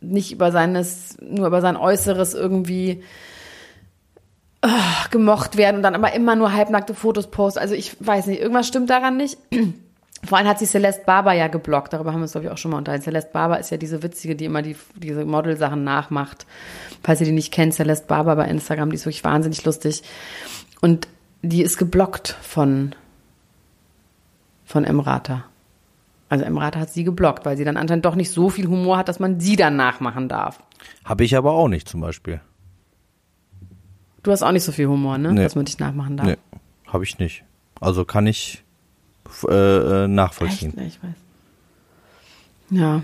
S2: nicht über seines, nur über sein Äußeres irgendwie ah, gemocht werden und dann aber immer nur halbnackte Fotos post. Also ich weiß nicht, irgendwas stimmt daran nicht. Vor allem hat sie Celeste Barber ja geblockt. Darüber haben wir uns, glaube ich, auch schon mal unterhalten. Celeste Barber ist ja diese witzige, die immer die, diese Model-Sachen nachmacht. Falls ihr die nicht kennt, Celeste Barber bei Instagram, die ist wirklich wahnsinnig lustig. Und die ist geblockt von, von Emrata. Also Emrata hat sie geblockt, weil sie dann anscheinend doch nicht so viel Humor hat, dass man sie dann nachmachen darf.
S3: Habe ich aber auch nicht zum Beispiel.
S2: Du hast auch nicht so viel Humor, ne?
S3: Nee.
S2: Dass man dich nachmachen darf.
S3: Nee, habe ich nicht. Also kann ich äh, äh, nachvollziehen.
S2: Echt? Ich weiß. Ja.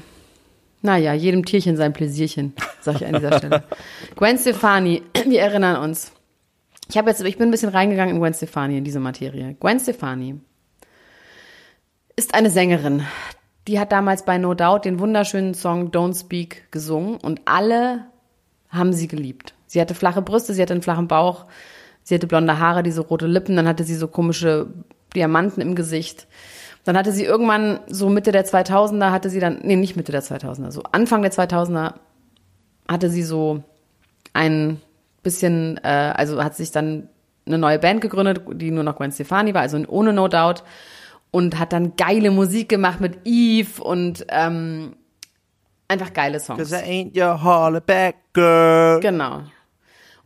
S2: Naja, jedem Tierchen sein Pläsierchen. sag ich an dieser Stelle. Gwen Stefani, wir erinnern uns. Ich habe jetzt, ich bin ein bisschen reingegangen in Gwen Stefani, in diese Materie. Gwen Stefani ist eine Sängerin. Die hat damals bei No Doubt den wunderschönen Song Don't Speak gesungen und alle haben sie geliebt. Sie hatte flache Brüste, sie hatte einen flachen Bauch, sie hatte blonde Haare, diese rote Lippen, dann hatte sie so komische Diamanten im Gesicht. Dann hatte sie irgendwann so Mitte der 2000er hatte sie dann, nee, nicht Mitte der 2000er, so Anfang der 2000er hatte sie so ein bisschen, äh, also hat sich dann eine neue Band gegründet, die nur noch Gwen Stefani war, also ohne No Doubt und hat dann geile Musik gemacht mit Eve und ähm, einfach geile Songs.
S3: Cause I ain't your hollaback girl.
S2: Genau.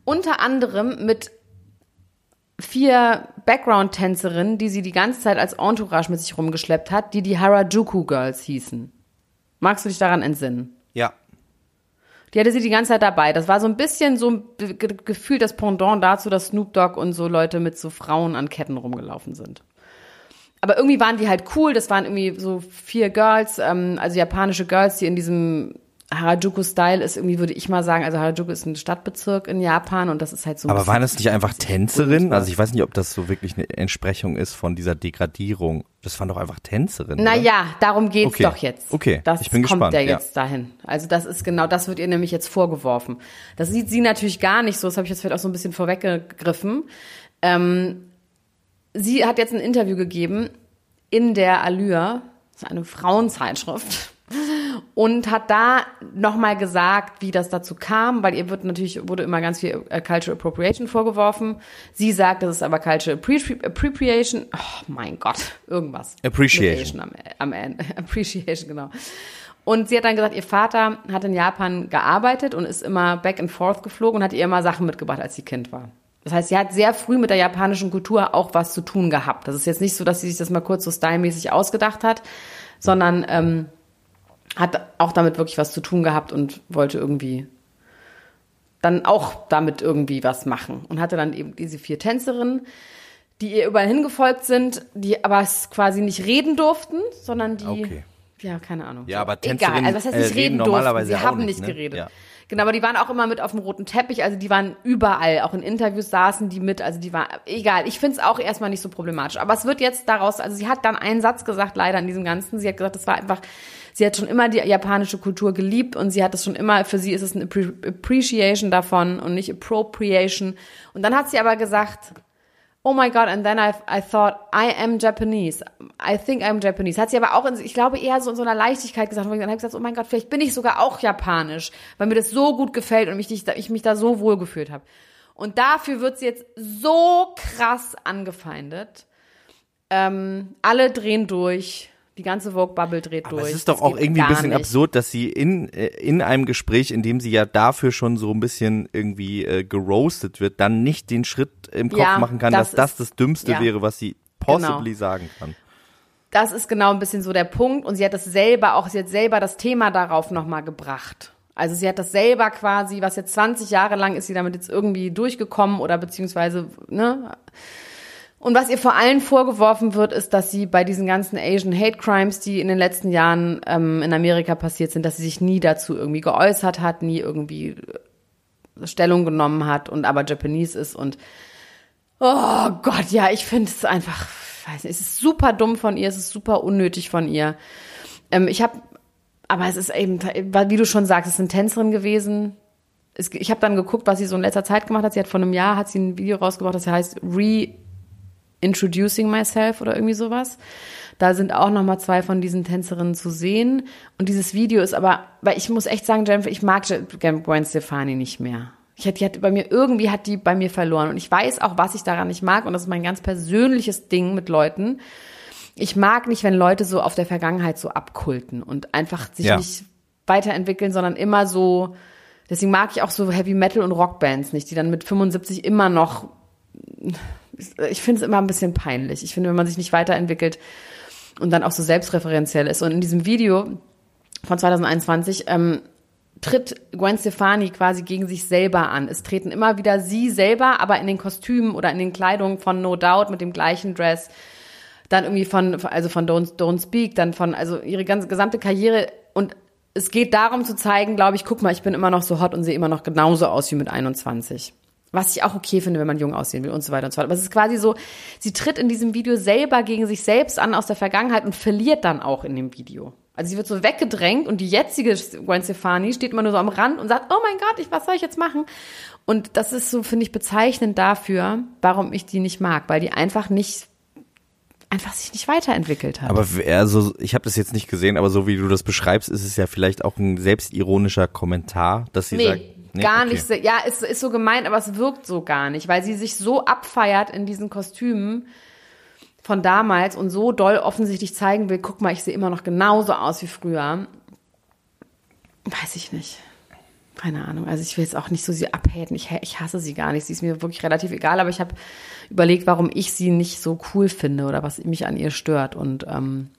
S2: Unter anderem mit vier Background-Tänzerinnen, die sie die ganze Zeit als Entourage mit sich rumgeschleppt hat, die die Harajuku Girls hießen. Magst du dich daran entsinnen?
S3: Ja.
S2: Die hatte sie die ganze Zeit dabei. Das war so ein bisschen so ge gefühlt das Pendant dazu, dass Snoop Dogg und so Leute mit so Frauen an Ketten rumgelaufen sind. Aber irgendwie waren die halt cool. Das waren irgendwie so vier Girls, ähm, also japanische Girls, die in diesem Harajuku-Style ist irgendwie, würde ich mal sagen, also Harajuku ist ein Stadtbezirk in Japan und das ist halt so. ein
S3: Aber waren das nicht einfach Tänzerinnen? Also ich weiß nicht, ob das so wirklich eine Entsprechung ist von dieser Degradierung. Das waren doch einfach Tänzerinnen. oder?
S2: Naja, darum geht's
S3: Okay.
S2: doch jetzt.
S3: Okay,
S2: Das
S3: ich bin
S2: kommt
S3: gespannt,
S2: ja
S3: ja.
S2: jetzt dahin. Also das ist genau, das wird ihr nämlich jetzt vorgeworfen. Das sieht sie natürlich gar nicht so, das habe ich jetzt vielleicht auch so ein bisschen vorweggegriffen. Ähm, sie hat jetzt ein Interview gegeben in der Allure, das ist eine Frauenzeitschrift, und hat da nochmal gesagt, wie das dazu kam, weil ihr wird natürlich, wurde immer ganz viel äh, Cultural Appropriation vorgeworfen. Sie sagt, das ist aber Cultural Appropriation. Oh mein Gott, irgendwas.
S3: Appreciation.
S2: Am, am Ende. Appreciation, genau. Und sie hat dann gesagt, ihr Vater hat in Japan gearbeitet und ist immer back and forth geflogen und hat ihr immer Sachen mitgebracht, als sie Kind war. Das heißt, sie hat sehr früh mit der japanischen Kultur auch was zu tun gehabt. Das ist jetzt nicht so, dass sie sich das mal kurz so stylmäßig ausgedacht hat, sondern ähm, hat auch damit wirklich was zu tun gehabt und wollte irgendwie dann auch damit irgendwie was machen. Und hatte dann eben diese vier Tänzerinnen, die ihr überall hingefolgt sind, die aber quasi nicht reden durften, sondern die,
S3: Okay.
S2: ja, keine Ahnung.
S3: Ja, aber
S2: Egal,
S3: Tänzerinnen,
S2: also was heißt
S3: äh,
S2: nicht
S3: reden
S2: reden durften, sie haben
S3: nicht,
S2: nicht
S3: ne?
S2: geredet.
S3: Ja.
S2: Genau, aber die waren auch immer mit auf dem roten Teppich, also die waren überall, auch in Interviews saßen die mit, also die waren, egal, ich finde es auch erstmal nicht so problematisch. Aber es wird jetzt daraus, also sie hat dann einen Satz gesagt, leider in diesem Ganzen, sie hat gesagt, das war einfach, sie hat schon immer die japanische Kultur geliebt und sie hat es schon immer, für sie ist es eine Appre- Appreciation davon und nicht Appropriation. Und dann hat sie aber gesagt, Oh my God, and then I, I thought, I am Japanese. I think I'm Japanese. Hat sie aber auch, in, ich glaube, eher so in so einer Leichtigkeit gesagt. Und dann habe ich gesagt, oh mein Gott, vielleicht bin ich sogar auch japanisch, weil mir das so gut gefällt und mich, ich, ich mich da so wohl gefühlt habe. Und dafür wird sie jetzt so krass angefeindet. Ähm, alle drehen durch. Die ganze Vogue-Bubble dreht
S3: Aber
S2: durch.
S3: es ist doch
S2: Das
S3: auch irgendwie ein bisschen
S2: nicht.
S3: absurd, dass sie in, äh, in einem Gespräch, in dem sie ja dafür schon so ein bisschen irgendwie äh, geroastet wird, dann nicht den Schritt im Kopf
S2: Ja,
S3: machen kann,
S2: das
S3: dass das
S2: ist-
S3: das Dümmste
S2: ja.
S3: wäre, was sie possibly sagen kann.
S2: das ist genau ein bisschen so der Punkt. Und sie hat das selber auch, sie hat selber das Thema darauf nochmal gebracht. Also sie hat das selber quasi, was jetzt 20 Jahre lang ist sie damit jetzt irgendwie durchgekommen oder beziehungsweise, ne? Und was ihr vor allem vorgeworfen wird, ist, dass sie bei diesen ganzen Asian Hate Crimes, die in den letzten Jahren ähm, in Amerika passiert sind, dass sie sich nie dazu irgendwie geäußert hat, nie irgendwie äh, Stellung genommen hat und aber Japanese ist und Oh Gott, ja, ich finde es einfach, weiß nicht, es ist super dumm von ihr, es ist super unnötig von ihr. Ähm, ich habe, aber es ist eben, wie du schon sagst, es ist eine Tänzerin gewesen. Es, ich habe dann geguckt, was sie so in letzter Zeit gemacht hat. Sie hat vor einem Jahr hat sie ein Video rausgebracht, das heißt Reintroducing Myself oder irgendwie sowas. Da sind auch noch mal zwei von diesen Tänzerinnen zu sehen. Und dieses Video ist aber, weil ich muss echt sagen, Jennifer, ich mag Gwen Stefani nicht mehr. Ich hat, die hat bei mir, irgendwie hat die bei mir verloren. Und ich weiß auch, was ich daran nicht mag. Und das ist mein ganz persönliches Ding mit Leuten. Ich mag nicht, wenn Leute so auf der Vergangenheit so abkulten und einfach sich
S3: Ja.
S2: nicht weiterentwickeln, sondern immer so, deswegen mag ich auch so Heavy Metal und Rockbands nicht, die dann mit 75 immer noch, ich finde es immer ein bisschen peinlich. Ich finde, wenn man sich nicht weiterentwickelt und dann auch so selbstreferenziell ist. Und in diesem Video von 2021 ähm, tritt Gwen Stefani quasi gegen sich selber an. Es treten immer wieder sie selber, aber in den Kostümen oder in den Kleidungen von No Doubt mit dem gleichen Dress. Dann irgendwie von, also von Don't, Don't Speak, dann von, also ihre ganze gesamte Karriere und es geht darum zu zeigen, glaube ich, guck mal, ich bin immer noch so hot und sehe immer noch genauso aus wie mit 21. Was ich auch okay finde, wenn man jung aussehen will und so weiter und so fort. Aber es ist quasi so, sie tritt in diesem Video selber gegen sich selbst an aus der Vergangenheit und verliert dann auch in dem Video. Also sie wird so weggedrängt und die jetzige Gwen Stefani steht immer nur so am Rand und sagt, oh mein Gott, ich, was soll ich jetzt machen? Und das ist so, finde ich, bezeichnend dafür, warum ich die nicht mag, weil die einfach nicht einfach sich nicht weiterentwickelt hat.
S3: Aber also, ich habe das jetzt nicht gesehen, aber so wie du das beschreibst, ist es ja vielleicht auch ein selbstironischer Kommentar, dass sie
S2: nee,
S3: sagt, nee,
S2: gar
S3: okay.
S2: nicht. so- Ja, es ist so gemeint, aber es wirkt so gar nicht, weil sie sich so abfeiert in diesen Kostümen von damals und so doll offensichtlich zeigen will, guck mal, ich sehe immer noch genauso aus wie früher. Weiß ich nicht. Keine Ahnung. Also ich will jetzt auch nicht so sie abhaten. Ich, ich hasse sie gar nicht. Sie ist mir wirklich relativ egal, aber ich habe überlegt, warum ich sie nicht so cool finde oder was mich an ihr stört. Und ähm,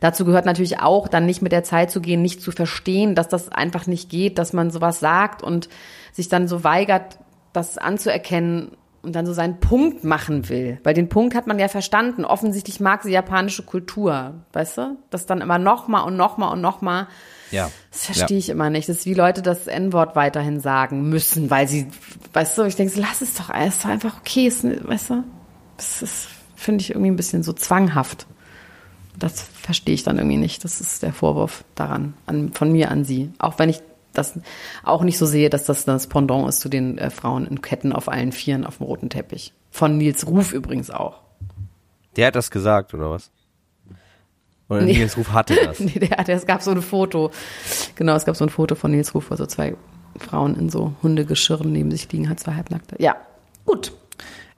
S2: Dazu gehört natürlich auch, dann nicht mit der Zeit zu gehen, nicht zu verstehen, dass das einfach nicht geht, dass man sowas sagt und sich dann so weigert, das anzuerkennen und dann so seinen Punkt machen will. Weil den Punkt hat man ja verstanden. Offensichtlich mag sie japanische Kultur, weißt du? Das dann immer nochmal und nochmal und nochmal.
S3: Ja.
S2: Das verstehe ich immer nicht. Das ist wie Leute das N-Wort weiterhin sagen müssen, weil sie, weißt du, ich denke, so, lass es doch, es ist doch einfach okay, ist, weißt du? Das ist, finde ich irgendwie ein bisschen so zwanghaft. Das verstehe ich dann irgendwie nicht. Das ist der Vorwurf daran, an, von mir an sie. Auch wenn ich das auch nicht so sehe, dass das das Pendant ist zu den äh, Frauen in Ketten auf allen Vieren auf dem roten Teppich. Von Nils Ruf übrigens auch.
S3: Der hat das gesagt, oder was? Oder
S2: Nee.
S3: Nils Ruf hatte das.
S2: Nee, der, der, es gab so ein Foto. Genau, es gab so ein Foto von Nils Ruf, wo so zwei Frauen in so Hundegeschirren neben sich liegen, hat zwei Halbnackte. Ja, gut.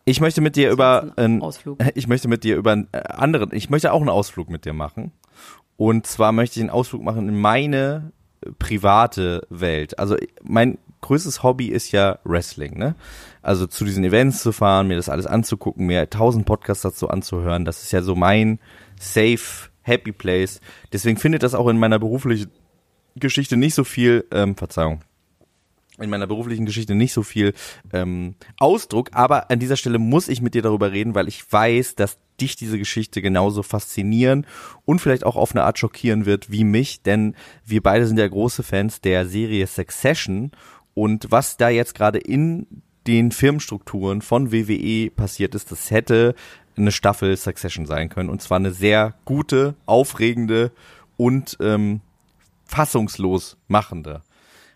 S3: Ich möchte mit dir über
S2: ein
S3: einen
S2: Ausflug.
S3: Ich möchte mit dir über einen äh, anderen. Ich möchte auch einen Ausflug mit dir machen. Und zwar möchte ich einen Ausflug machen in meine äh, private Welt. Also mein größtes Hobby ist ja Wrestling, ne? Also zu diesen Events zu fahren, mir das alles anzugucken, mir tausend Podcasts dazu anzuhören. Das ist ja so mein safe, happy place. Deswegen findet das auch in meiner beruflichen Geschichte nicht so viel, ähm, Verzeihung, in meiner beruflichen Geschichte nicht so viel ähm, Ausdruck, aber an dieser Stelle muss ich mit dir darüber reden, weil ich weiß, dass dich diese Geschichte genauso faszinieren und vielleicht auch auf eine Art schockieren wird wie mich, denn wir beide sind ja große Fans der Serie Succession und was da jetzt gerade in den Firmenstrukturen von WWE passiert ist, das hätte eine Staffel Succession sein können und zwar eine sehr gute, aufregende und ähm, fassungslos machende.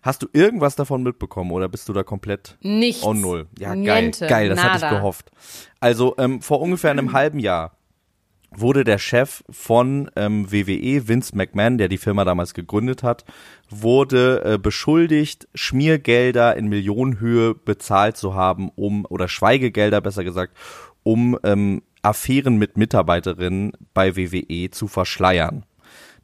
S3: Hast du irgendwas davon mitbekommen oder bist du da komplett
S2: Nichts.
S3: on null? Ja,
S2: Niente,
S3: geil, geil, das hatte ich
S2: nada.
S3: gehofft. Also ähm, vor ungefähr einem halben Jahr wurde der Chef von ähm, WWE, Vince McMahon, der die Firma damals gegründet hat, wurde äh, beschuldigt, Schmiergelder in Millionenhöhe bezahlt zu haben, um, oder Schweigegelder besser gesagt, um ähm, Affären mit Mitarbeiterinnen bei WWE zu verschleiern.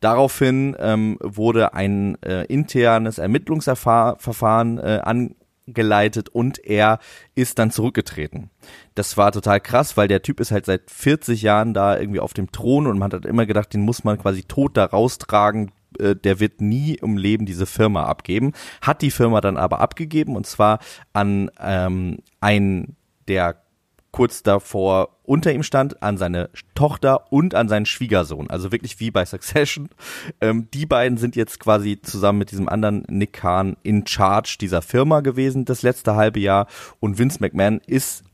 S3: Daraufhin ähm, wurde ein äh, internes Ermittlungsverfahren äh, angeleitet und er ist dann zurückgetreten. Das war total krass, weil der Typ ist halt seit 40 Jahren da irgendwie auf dem Thron und man hat immer gedacht, den muss man quasi tot da raustragen. Äh, Der wird nie im Leben diese Firma abgeben. Hat die Firma dann aber abgegeben und zwar an ähm, einen der kurz davor unter ihm stand, an seine Tochter und an seinen Schwiegersohn. Also wirklich wie bei Succession. Ähm, die beiden sind jetzt quasi zusammen mit diesem anderen Nick Khan in Charge dieser Firma gewesen das letzte halbe Jahr und Vince McMahon ist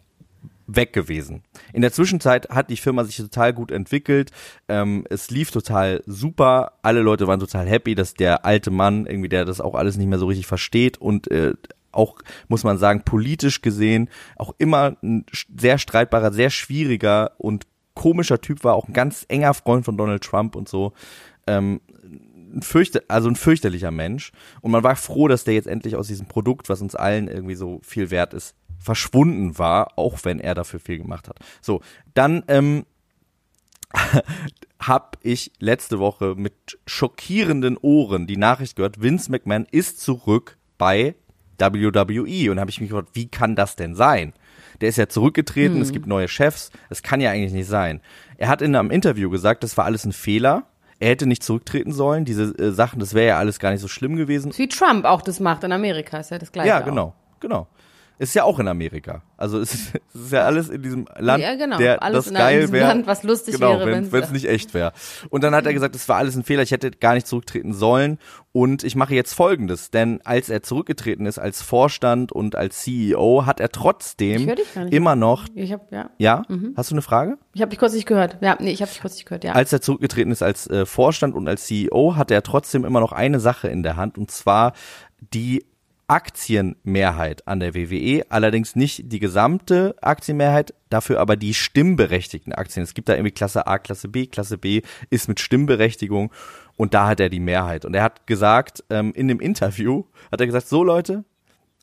S3: weg gewesen. In der Zwischenzeit hat die Firma sich total gut entwickelt. Ähm, es lief total super. Alle Leute waren total happy, dass der alte Mann irgendwie, der das auch alles nicht mehr so richtig versteht und äh, auch, muss man sagen, politisch gesehen auch immer ein sehr streitbarer, sehr schwieriger und komischer Typ war, auch ein ganz enger Freund von Donald Trump und so. Ähm, fürchte, also ein fürchterlicher Mensch. Und man war froh, dass der jetzt endlich aus diesem Produkt, was uns allen irgendwie so viel wert ist, verschwunden war, auch wenn er dafür viel gemacht hat. So, dann ähm, habe ich letzte Woche mit schockierenden Ohren die Nachricht gehört, Vince McMahon ist zurück bei WWE und habe ich mich gefragt, wie kann das denn sein? Der ist ja zurückgetreten, es gibt neue Chefs, das kann ja eigentlich nicht sein. Er hat in einem Interview gesagt, das war alles ein Fehler. Er hätte nicht zurücktreten sollen. Diese äh, Sachen, das wäre ja alles gar nicht so schlimm gewesen.
S2: Wie Trump auch das macht in Amerika, ist ja das gleiche.
S3: Ja,
S2: auch.
S3: genau, genau. Ist ja auch in Amerika. Also es ist, es ist ja alles in diesem Land,
S2: Ja, genau.
S3: der
S2: Alles
S3: das
S2: in
S3: geil wäre.
S2: Land, was lustig
S3: genau,
S2: wäre,
S3: wenn es nicht echt wäre. Und dann hat er gesagt, es war alles ein Fehler, ich hätte gar nicht zurücktreten sollen. Und ich mache jetzt Folgendes, denn als er zurückgetreten ist als Vorstand und als CEO, hat er trotzdem
S2: hör dich gar nicht.
S3: immer noch,
S2: Ich habe ja,
S3: ja,
S2: Mhm.
S3: hast du eine Frage?
S2: ich habe dich kurz nicht gehört. Ja, nee, ich habe dich kurz nicht gehört. Ja.
S3: Als er zurückgetreten ist als äh, Vorstand und als CEO, hat er trotzdem immer noch eine Sache in der Hand und zwar die Aktienmehrheit an der WWE, allerdings nicht die gesamte Aktienmehrheit, dafür aber die stimmberechtigten Aktien. Es gibt da irgendwie Klasse A, Klasse B, Klasse B ist mit Stimmberechtigung und da hat er die Mehrheit. Und er hat gesagt, ähm, in dem Interview, hat er gesagt, so Leute,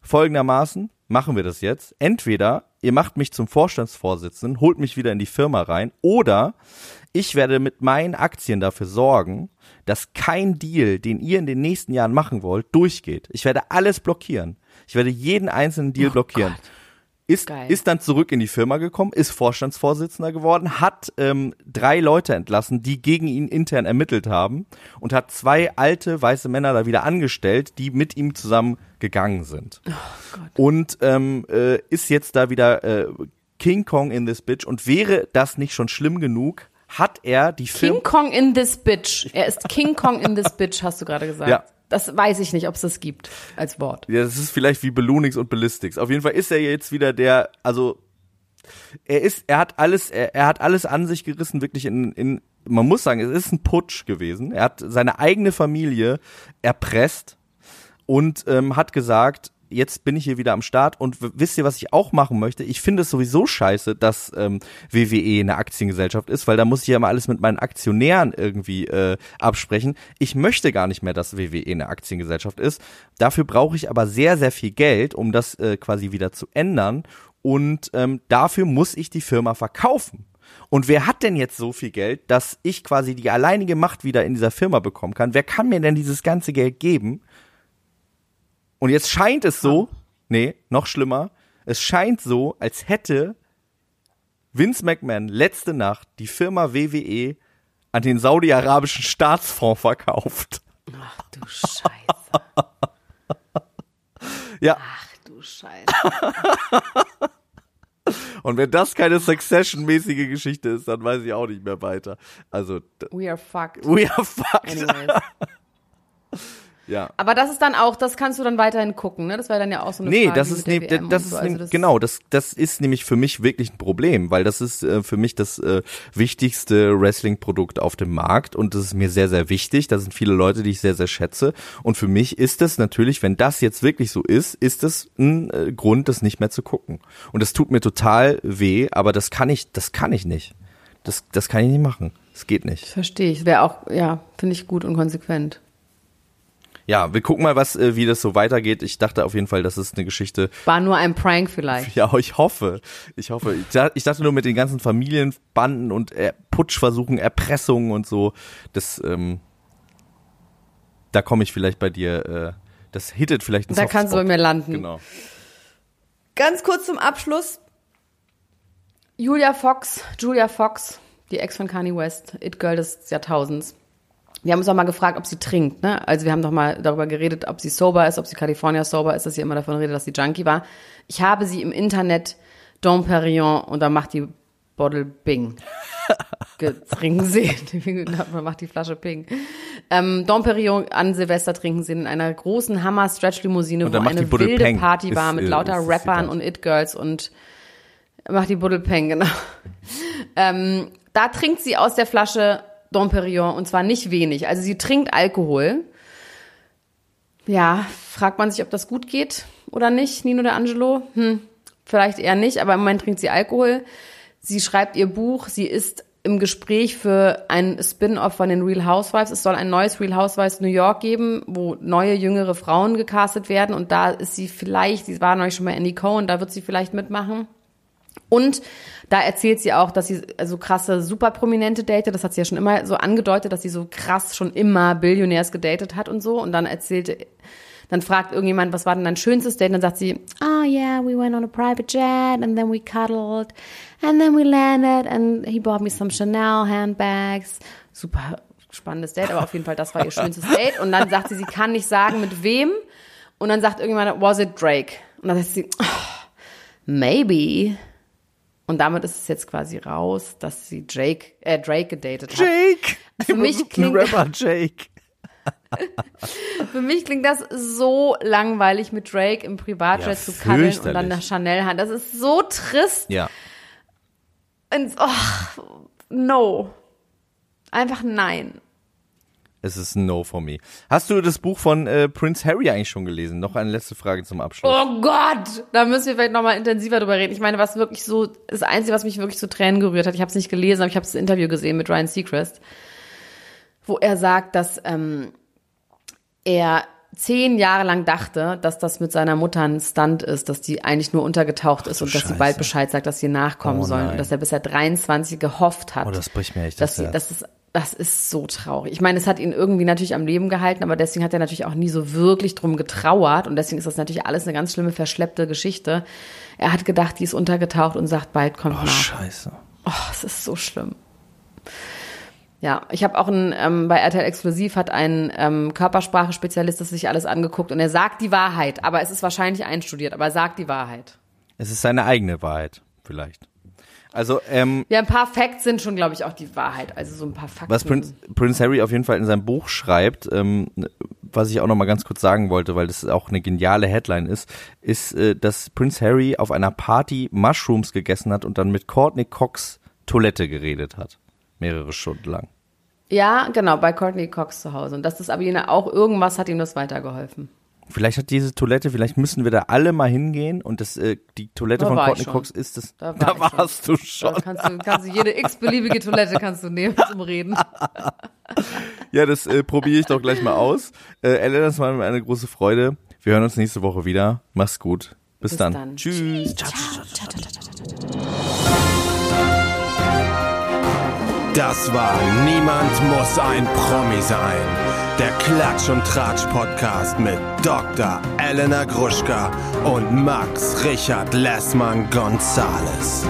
S3: folgendermaßen machen wir das jetzt. Entweder ihr macht mich zum Vorstandsvorsitzenden, holt mich wieder in die Firma rein, oder ich werde mit meinen Aktien dafür sorgen, dass kein Deal, den ihr in den nächsten Jahren machen wollt, durchgeht. Ich werde alles blockieren. Ich werde jeden einzelnen Deal blockieren. Ist,
S2: Geil.
S3: ist dann zurück in die Firma gekommen, ist Vorstandsvorsitzender geworden, hat ähm, drei Leute entlassen, die gegen ihn intern ermittelt haben und hat zwei alte weiße Männer da wieder angestellt, die mit ihm zusammen gegangen sind. und ähm, äh, ist jetzt da wieder äh, King Kong in this bitch und wäre das nicht schon schlimm genug, hat er die Firma
S2: King Kong in this bitch. Er ist King Kong in this bitch, hast du gerade gesagt.
S3: Ja.
S2: Das weiß ich nicht, ob es das gibt als Wort.
S3: Ja, das ist vielleicht wie Balloonix und Ballistics. Auf jeden Fall ist er jetzt wieder der, also er ist, er hat alles, er, er hat alles an sich gerissen, wirklich in, in, man muss sagen, es ist ein Putsch gewesen. Er hat seine eigene Familie erpresst und ähm, hat gesagt, jetzt bin ich hier wieder am Start und wisst ihr, was ich auch machen möchte? Ich finde es sowieso scheiße, dass ähm, WWE eine Aktiengesellschaft ist, weil da muss ich ja immer alles mit meinen Aktionären irgendwie äh, absprechen. Ich möchte gar nicht mehr, dass WWE eine Aktiengesellschaft ist. Dafür brauche ich aber sehr, sehr viel Geld, um das äh, quasi wieder zu ändern und ähm, dafür muss ich die Firma verkaufen. Und wer hat denn jetzt so viel Geld, dass ich quasi die alleinige Macht wieder in dieser Firma bekommen kann? Wer kann mir denn dieses ganze Geld geben? Und jetzt scheint es so, nee, noch schlimmer, es scheint so, als hätte Vince McMahon letzte Nacht die Firma WWE an den saudi-arabischen Staatsfonds verkauft.
S2: Ach du Scheiße.
S3: Ja,
S2: Ach du Scheiße.
S3: und wenn das keine Succession-mäßige Geschichte ist, dann weiß ich auch nicht mehr weiter. Also,
S2: We are fucked.
S3: we are fucked.
S2: Anyways.
S3: Ja.
S2: Aber das ist dann auch, das kannst du dann weiterhin gucken, ne? Das wäre dann ja auch so eine
S3: Nee,
S2: Frage
S3: das
S2: mit
S3: ist,
S2: der
S3: ne,
S2: WM
S3: das ist
S2: so.
S3: ne,
S2: Also das
S3: genau, das das ist nämlich für mich wirklich ein Problem, weil das ist äh, für mich das äh, wichtigste Wrestling-Produkt auf dem Markt und das ist mir sehr sehr wichtig. Da sind viele Leute, die ich sehr sehr schätze und für mich ist das natürlich, wenn das jetzt wirklich so ist, ist das ein äh, Grund, das nicht mehr zu gucken. Und das tut mir total weh, aber das kann ich, das kann ich nicht. Das das kann ich nicht machen. Das geht nicht.
S2: Verstehe ich. Wäre auch, ja, finde ich gut und konsequent.
S3: Ja, wir gucken mal, was äh, wie das so weitergeht. Ich dachte auf jeden Fall, das ist eine Geschichte,
S2: War nur ein Prank vielleicht.
S3: Ja, ich hoffe. Ich hoffe. Ich da- ich dachte nur mit den ganzen Familienbanden und äh, Putschversuchen, Erpressungen und so, das, ähm, da komme ich vielleicht bei dir, äh, das hittet vielleicht ein
S2: Da kannst du bei
S3: Softspot.
S2: mir landen.
S3: Genau.
S2: Ganz kurz zum Abschluss. Julia Fox, Julia Fox, die Ex von Kanye West, It Girl des Jahrtausends. Wir haben uns auch mal gefragt, ob sie trinkt, ne? Also wir haben doch mal darüber geredet, ob sie sober ist, ob sie California sober ist, dass sie immer davon redet, dass sie Junkie war. Ich habe sie im Internet Dom Perignon und da macht die Bottle Bing trinken sehen. Man macht die Flasche Ping. Ähm, Dom Perignon an Silvester trinken sehen in einer großen Hammer-Stretch-Limousine, wo
S3: dann
S2: eine wilde
S3: Peng.
S2: Party war
S3: Ist,
S2: mit
S3: äh,
S2: lauter
S3: ist
S2: Rappern und It-Girls und macht die Buddel Peng, genau. ähm, da trinkt sie aus der Flasche Dom Perignon und zwar nicht wenig. Also sie trinkt Alkohol. Ja, fragt man sich, ob das gut geht oder nicht, Nino de Angelo? Hm, vielleicht eher nicht, aber im Moment trinkt sie Alkohol. Sie schreibt ihr Buch, sie ist im Gespräch für ein Spin-off von den Real Housewives. Es soll ein neues Real Housewives New York geben, wo neue, jüngere Frauen gecastet werden. Und da ist sie vielleicht, sie war neulich schon bei Andy Cohen, da wird sie vielleicht mitmachen. Und da erzählt sie auch, dass sie also krasse, super prominente datet. Das hat sie ja schon immer so angedeutet, dass sie so krass schon immer Billionärs gedatet hat und so. Und dann erzählt, dann fragt irgendjemand, was war denn dein schönstes Date? Und dann sagt sie, oh yeah, we went on a private jet and then we cuddled and then we landed and he bought me some Chanel handbags. Super spannendes Date, aber auf jeden Fall, das war ihr schönstes Date. Und dann sagt sie, sie kann nicht sagen, mit wem. Und dann sagt irgendjemand, was it Drake? Und dann sagt sie, oh, maybe. Und damit ist es jetzt quasi raus, dass sie Jake, äh, Drake gedatet hat.
S3: Jake!
S2: Für mich klingt-
S3: Rapper Jake.
S2: Für mich klingt das so langweilig, mit Drake im Privatjet
S3: Ja,
S2: zu kaddeln und dann nach Chanel hand. Das ist so trist.
S3: Ja.
S2: Und, oh, no. Einfach nein.
S3: Es ist ein No for me. Hast du das Buch von äh, Prince Harry eigentlich schon gelesen? Noch eine letzte Frage zum Abschluss.
S2: Oh Gott, da müssen wir vielleicht nochmal intensiver drüber reden. Ich meine, was wirklich so, das Einzige, was mich wirklich zu Tränen gerührt hat, ich habe es nicht gelesen, aber ich habe das Interview gesehen mit Ryan Seacrest, wo er sagt, dass ähm, er zehn Jahre lang dachte, dass das mit seiner Mutter ein Stunt ist, dass die eigentlich nur untergetaucht ist und dass sie
S3: Scheiße.
S2: bald Bescheid sagt, dass sie nachkommen
S3: Oh
S2: sollen und dass er bisher 23 gehofft hat.
S3: Oh, das bricht mir echt
S2: dass
S3: das
S2: sie,
S3: Herz.
S2: das ist das ist so traurig. Ich meine, es hat ihn irgendwie natürlich am Leben gehalten, aber deswegen hat er natürlich auch nie so wirklich drum getrauert und deswegen ist das natürlich alles eine ganz schlimme verschleppte Geschichte. Er hat gedacht, die ist untergetaucht und sagt, bald kommt
S3: Oh,
S2: nach.
S3: scheiße.
S2: Oh, es ist so schlimm. Ja, ich habe auch ein, ähm, bei RTL Exklusiv hat ein ähm, Körpersprache-Spezialist das sich alles angeguckt und er sagt die Wahrheit, aber es ist wahrscheinlich einstudiert, aber er sagt die Wahrheit.
S3: Es ist seine eigene Wahrheit, vielleicht. Also, ähm,
S2: Ja, ein paar Facts sind schon, glaube ich, auch die Wahrheit. Also so ein paar Fakten.
S3: was Prince, Prince Harry auf jeden Fall in seinem Buch schreibt, ähm, was ich auch noch mal ganz kurz sagen wollte, weil das auch eine geniale Headline ist, ist, äh, dass Prince Harry auf einer Party Mushrooms gegessen hat und dann mit Courtney Cox Toilette geredet hat. Mehrere Stunden lang.
S2: Ja, genau, bei Courtney Cox zu Hause. Und dass das aber ihnen auch irgendwas hat ihm das weitergeholfen.
S3: Vielleicht hat diese Toilette, vielleicht müssen wir da alle mal hingehen und das, äh, die Toilette
S2: Da
S3: von Courtney
S2: schon.
S3: Cox ist das.
S2: Da war
S3: Da, warst du
S2: Da
S3: schon.
S2: kannst du, kannst du jede x-beliebige Toilette kannst du nehmen zum Reden.
S3: Ja, das äh, probiere ich doch gleich mal aus. Äh, Ellen, das war mir eine große Freude. Wir hören uns nächste Woche wieder. Mach's gut. Bis,
S2: Bis
S3: dann.
S2: dann.
S3: Tschüss.
S1: Das war Niemand muss ein Promi sein. Der Klatsch und Tratsch Podcast mit Dr. Elena Gruschka und Max Richard Lessmann Gonzales.